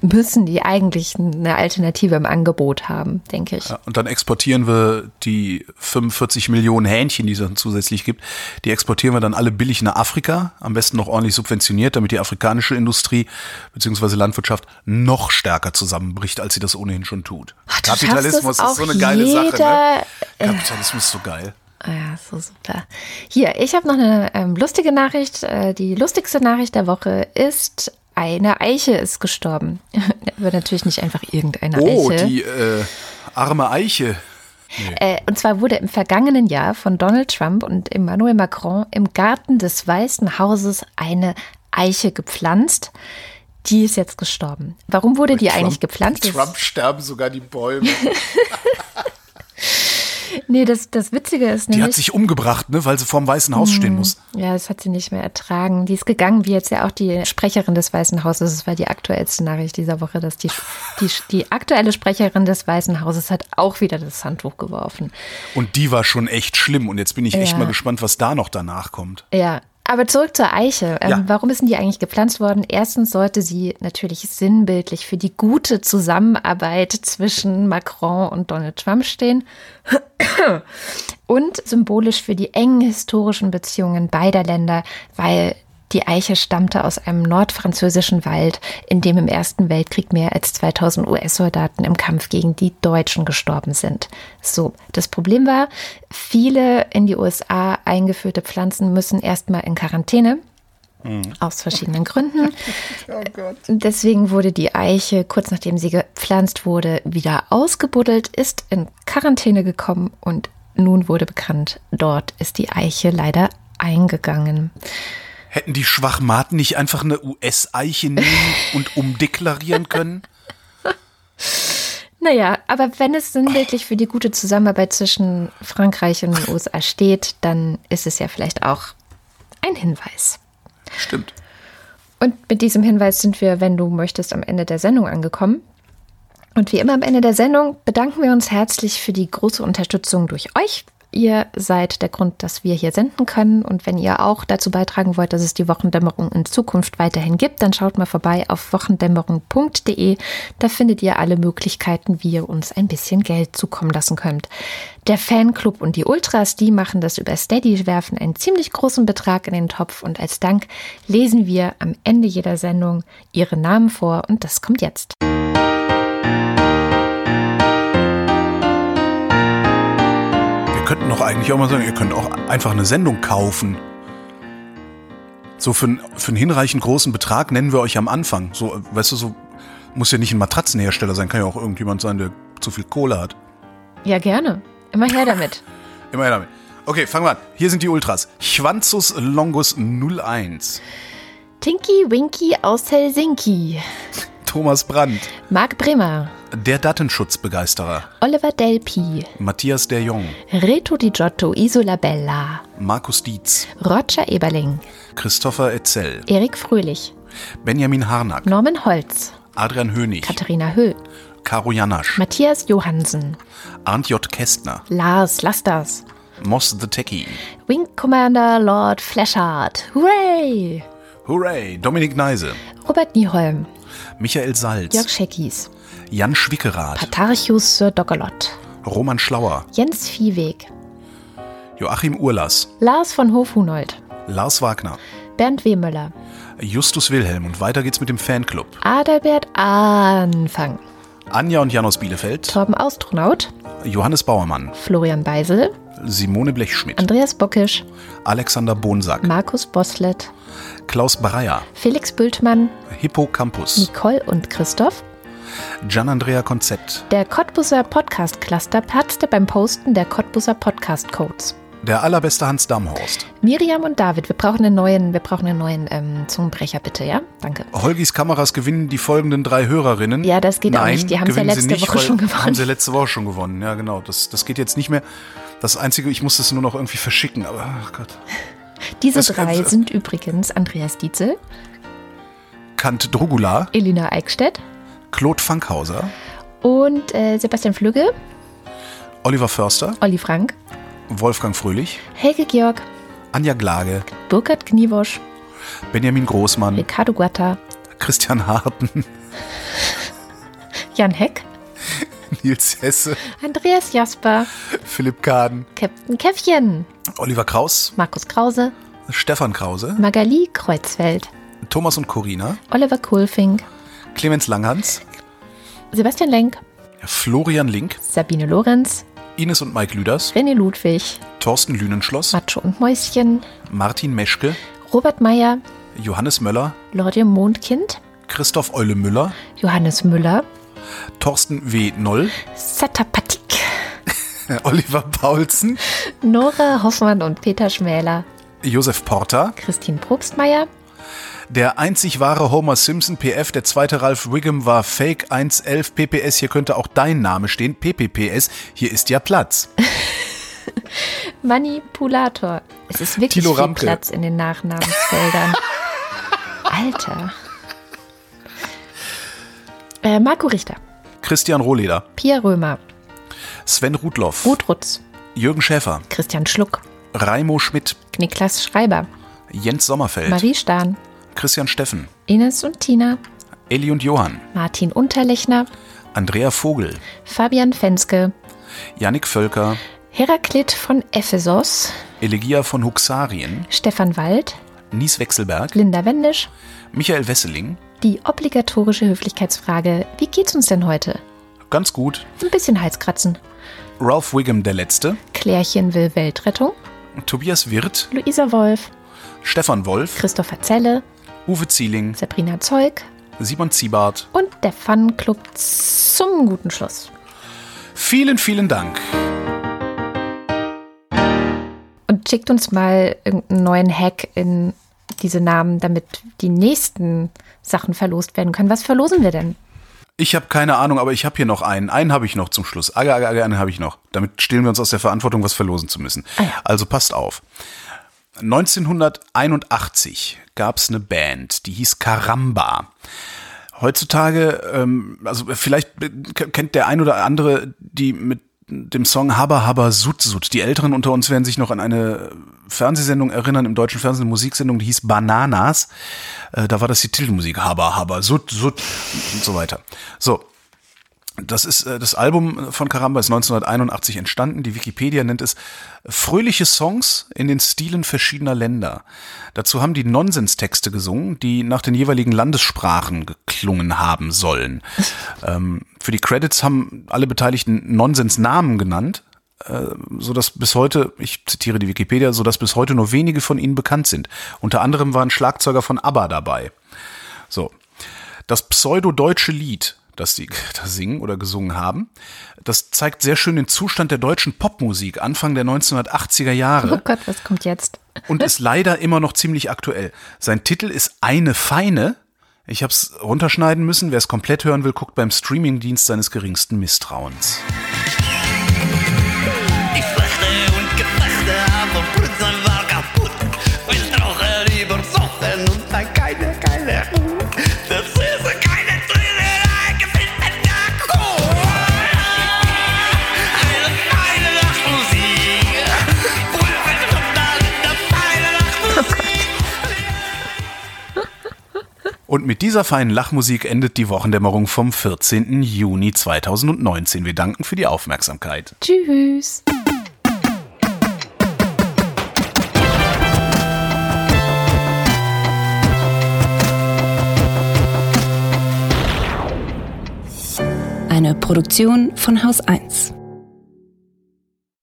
müssen die eigentlich eine Alternative im Angebot haben, denke ich. Ja, und dann exportieren wir die 45 Millionen Hähnchen, die es dann zusätzlich gibt, die exportieren wir dann alle billig nach Afrika, am besten noch ordentlich subventioniert, damit die afrikanische Industrie bzw. Landwirtschaft noch stärker zusammenbricht, als sie das ohnehin schon tut. schaffst Kapitalismus ist so eine geile Sache. Ne? Kapitalismus ist so geil. Ah Ja, so super. Hier, ich habe noch eine ähm, lustige Nachricht. Äh, die lustigste Nachricht der Woche ist, eine Eiche ist gestorben. Aber natürlich nicht einfach irgendeine Oh, Eiche. die äh, arme Eiche. Äh, und zwar wurde im vergangenen Jahr von Donald Trump und Emmanuel Macron im Garten des Weißen Hauses eine Eiche gepflanzt. Die ist jetzt gestorben. Warum wurde die eigentlich gepflanzt? Trump sterben sogar die Bäume. Nee, das, das Witzige ist Die nämlich. hat sich umgebracht, ne, weil sie vorm Weißen Haus stehen muss. Ja, das hat sie nicht mehr ertragen. Die ist gegangen, wie jetzt ja auch die Sprecherin des Weißen Hauses. Das war die aktuellste Nachricht dieser Woche, dass die, die, die aktuelle Sprecherin des Weißen Hauses hat auch wieder das Handtuch geworfen. Und die war schon echt schlimm. Und jetzt bin ich echt Ja. mal gespannt, was da noch danach kommt. Ja, aber zurück zur Eiche. Ähm, Ja. Warum ist denn die eigentlich gepflanzt worden? Erstens sollte sie natürlich sinnbildlich für die gute Zusammenarbeit zwischen Macron und Donald Trump stehen und symbolisch für die engen historischen Beziehungen beider Länder, weil die Eiche stammte aus einem nordfranzösischen Wald, in dem im Ersten Weltkrieg mehr als 2000 US-Soldaten im Kampf gegen die Deutschen gestorben sind. So, das Problem war, viele in die USA eingeführte Pflanzen müssen erstmal in Quarantäne. Aus verschiedenen Gründen. Deswegen wurde die Eiche, kurz nachdem sie gepflanzt wurde, wieder ausgebuddelt, ist in Quarantäne gekommen und nun wurde bekannt, dort ist die Eiche leider eingegangen. Hätten die Schwachmaten nicht einfach eine US-Eiche nehmen und umdeklarieren können? Naja, aber wenn es sinnbildlich für die gute Zusammenarbeit zwischen Frankreich und den USA steht, dann ist es ja vielleicht auch ein Hinweis. Stimmt. Und mit diesem Hinweis sind wir, wenn du möchtest, am Ende der Sendung angekommen. Und wie immer am Ende der Sendung bedanken wir uns herzlich für die große Unterstützung durch euch. Ihr seid der Grund, dass wir hier senden können. Und wenn ihr auch dazu beitragen wollt, dass es die Wochendämmerung in Zukunft weiterhin gibt, dann schaut mal vorbei auf wochendämmerung.de. Da findet ihr alle Möglichkeiten, wie ihr uns ein bisschen Geld zukommen lassen könnt. Der Fanclub und die Ultras, die machen das über Steady, werfen einen ziemlich großen Betrag in den Topf und als Dank lesen wir am Ende jeder Sendung ihre Namen vor und das kommt jetzt. Könnten doch eigentlich auch mal sagen, ihr könnt auch einfach eine Sendung kaufen. So für, einen- für einen hinreichend großen Betrag nennen wir euch am Anfang. So, weißt du, so muss ja nicht ein Matratzenhersteller sein, kann ja auch irgendjemand sein, der zu viel Kohle hat. Ja, gerne. Immer her damit. Immer her damit. Okay, fangen wir an. Hier sind die Ultras. Schwanzus Longus 01. Tinky Winky aus Helsinki. Thomas Brandt. Marc Bremer. Der Datenschutzbegeisterer. Oliver Delpi. Matthias der Jong. Reto Di Giotto Isola Bella. Markus Dietz. Roger Eberling. Christopher Etzel. Erik Fröhlich. Benjamin Harnack. Norman Holz. Adrian Hönig. Katharina Höh. Karo Janasch. Matthias Johansen. Arndt J. Kästner. Lars Lasters. Moss the Techie. Wing Commander Lord Fleshard. Hooray! Hooray! Dominik Neise. Robert Nieholm. Michael Salz. Jörg Scheckis. Jan Schwickerath. Patarchus Sir Doggelot. Roman Schlauer. Jens Viehweg. Joachim Urlas. Lars von Hofhunold. Lars Wagner. Bernd Wehmüller. Justus Wilhelm. Und weiter geht's mit dem Fanclub. Adalbert Anfang. Anja und Jan aus Bielefeld. Torben Austronaut. Johannes Bauermann. Florian Beisel. Simone Blechschmidt. Andreas Bockisch. Alexander Bonsack. Markus Boslett. Klaus Breyer. Felix Bültmann. Hippo Campus. Nicole und Christoph. Gian Andrea Konzept. Der Cottbusser Podcast Cluster platzte beim Posten der Cottbusser Podcast Codes. Der allerbeste Hans Damhorst. Miriam und David, wir brauchen einen neuen, wir brauchen einen neuen ähm, Zungenbrecher, bitte, ja? Danke. Holgis Kameras gewinnen die folgenden drei Hörerinnen. Ja, das geht auch Nein, nicht. Die haben's ja gewinnen sie letzte Woche schon gewonnen. Haben sie letzte Woche schon gewonnen. Ja, genau. Das, das geht jetzt nicht mehr. Das Einzige, ich muss das nur noch irgendwie verschicken, aber ach Gott. Diese Das- drei sind übrigens Andreas Dietzel, Kant Drugula, Elina Eickstedt Claude Fankhauser, und äh, Sebastian Flügge, Oliver Förster, Olli Frank, Wolfgang Fröhlich, Helge Georg, Anja Glage, Burkhard Kniewosch, Benjamin Großmann, Ricardo Guatta, Christian Harten, Jan Heck, Nils Hesse, Andreas Jasper, Philipp Kaden, Captain Käffchen, Oliver Kraus, Markus Krause, Stefan Krause, Magali Kreuzfeld, Thomas und Corina, Oliver Kohlfink, Clemens Langhans, Sebastian Lenk, Florian Link, Sabine Lorenz, Ines und Mike Lüders, René Ludwig, Thorsten Lünenschloss, Macho und Mäuschen, Martin Meschke, Robert Meyer, Johannes Möller, Lorde Mondkind, Christoph Eule Müller, Johannes Müller, Thorsten W. Noll, Satapatik, Oliver Paulsen, Nora Hoffmann und Peter Schmäler, Josef Porter, Christine Probstmeier, der einzig wahre Homer Simpson PF, der zweite Ralph Wiggum war Fake 111 PPS, hier könnte auch dein Name stehen, PPPS, hier ist ja Platz. Manipulator. Es ist wirklich viel. Platz in den Nachnamensfeldern. Alter. Äh, Marco Richter, Christian Rohleder, Pia Römer, Sven Rudloff, Ruth Rutz, Jürgen Schäfer, Christian Schluck, Raimo Schmidt, Niklas Schreiber, Jens Sommerfeld, Marie Stahn, Christian Steffen, Ines und Tina, Elli und Johann, Martin Unterlechner, Andrea Vogel, Fabian Fenske, Yannick Völker, Heraklit von Ephesos, Elegia von Huxarien, Stefan Wald, Nies Wechselberg, Linda Wendisch, Michael Wesseling, die obligatorische Höflichkeitsfrage, wie geht's uns denn heute? ganz gut, Ein bisschen Halskratzen. Ralph Wiggum der Letzte, Klärchen will Weltrettung, Tobias Wirth, Luisa Wolf, Stefan Wolf, Christopher Zelle, Uwe Zieling, Sabrina Zeug Simon Ziebart. und der Fun-Club zum guten Schluss. Vielen, vielen Dank. Und schickt uns mal irgendeinen neuen Hack in diese Namen, damit die nächsten Sachen verlost werden können. Was verlosen wir denn? Ich habe keine Ahnung, aber ich habe hier noch einen. Einen habe ich noch zum Schluss. Aga, aga, aga, einen habe ich noch. Damit stehlen wir uns aus der Verantwortung, was verlosen zu müssen. Ah ja. Also passt auf. 1981 gab es eine Band, die hieß Karamba. Heutzutage, ähm, also vielleicht kennt der ein oder andere die mit dem Song Habba Habba Sut Sut. Die Älteren unter uns werden sich noch an eine Fernsehsendung erinnern, im deutschen Fernsehen, eine Musiksendung, die hieß Bananas. Äh, da war das die Titelmusik Habba Habba Sut Sut und so weiter. So, das ist äh, das Album von Karamba ist 1981 entstanden. Die Wikipedia nennt es fröhliche Songs in den Stilen verschiedener Länder. Dazu haben die Nonsens-Texte gesungen, die nach den jeweiligen Landessprachen geklungen haben sollen. ähm, für die Credits haben alle Beteiligten Nonsens-Namen genannt, so dass bis heute, ich zitiere die Wikipedia, so dass bis heute nur wenige von ihnen bekannt sind. Unter anderem waren Schlagzeuger von ABBA dabei. So. Das pseudo-deutsche Lied, das sie da singen oder gesungen haben, das zeigt sehr schön den Zustand der deutschen Popmusik Anfang der 1980er Jahre Oh Gott, was kommt jetzt? und ist leider immer noch ziemlich aktuell. Sein Titel ist Eine Feine. Ich habe es runterschneiden müssen. Wer es komplett hören will, guckt beim Streamingdienst seines geringsten Misstrauens. Und mit dieser feinen Lachmusik endet die Wochendämmerung vom 14. Juni 2019. Wir danken für die Aufmerksamkeit. Tschüss. Eine Produktion von Haus 1.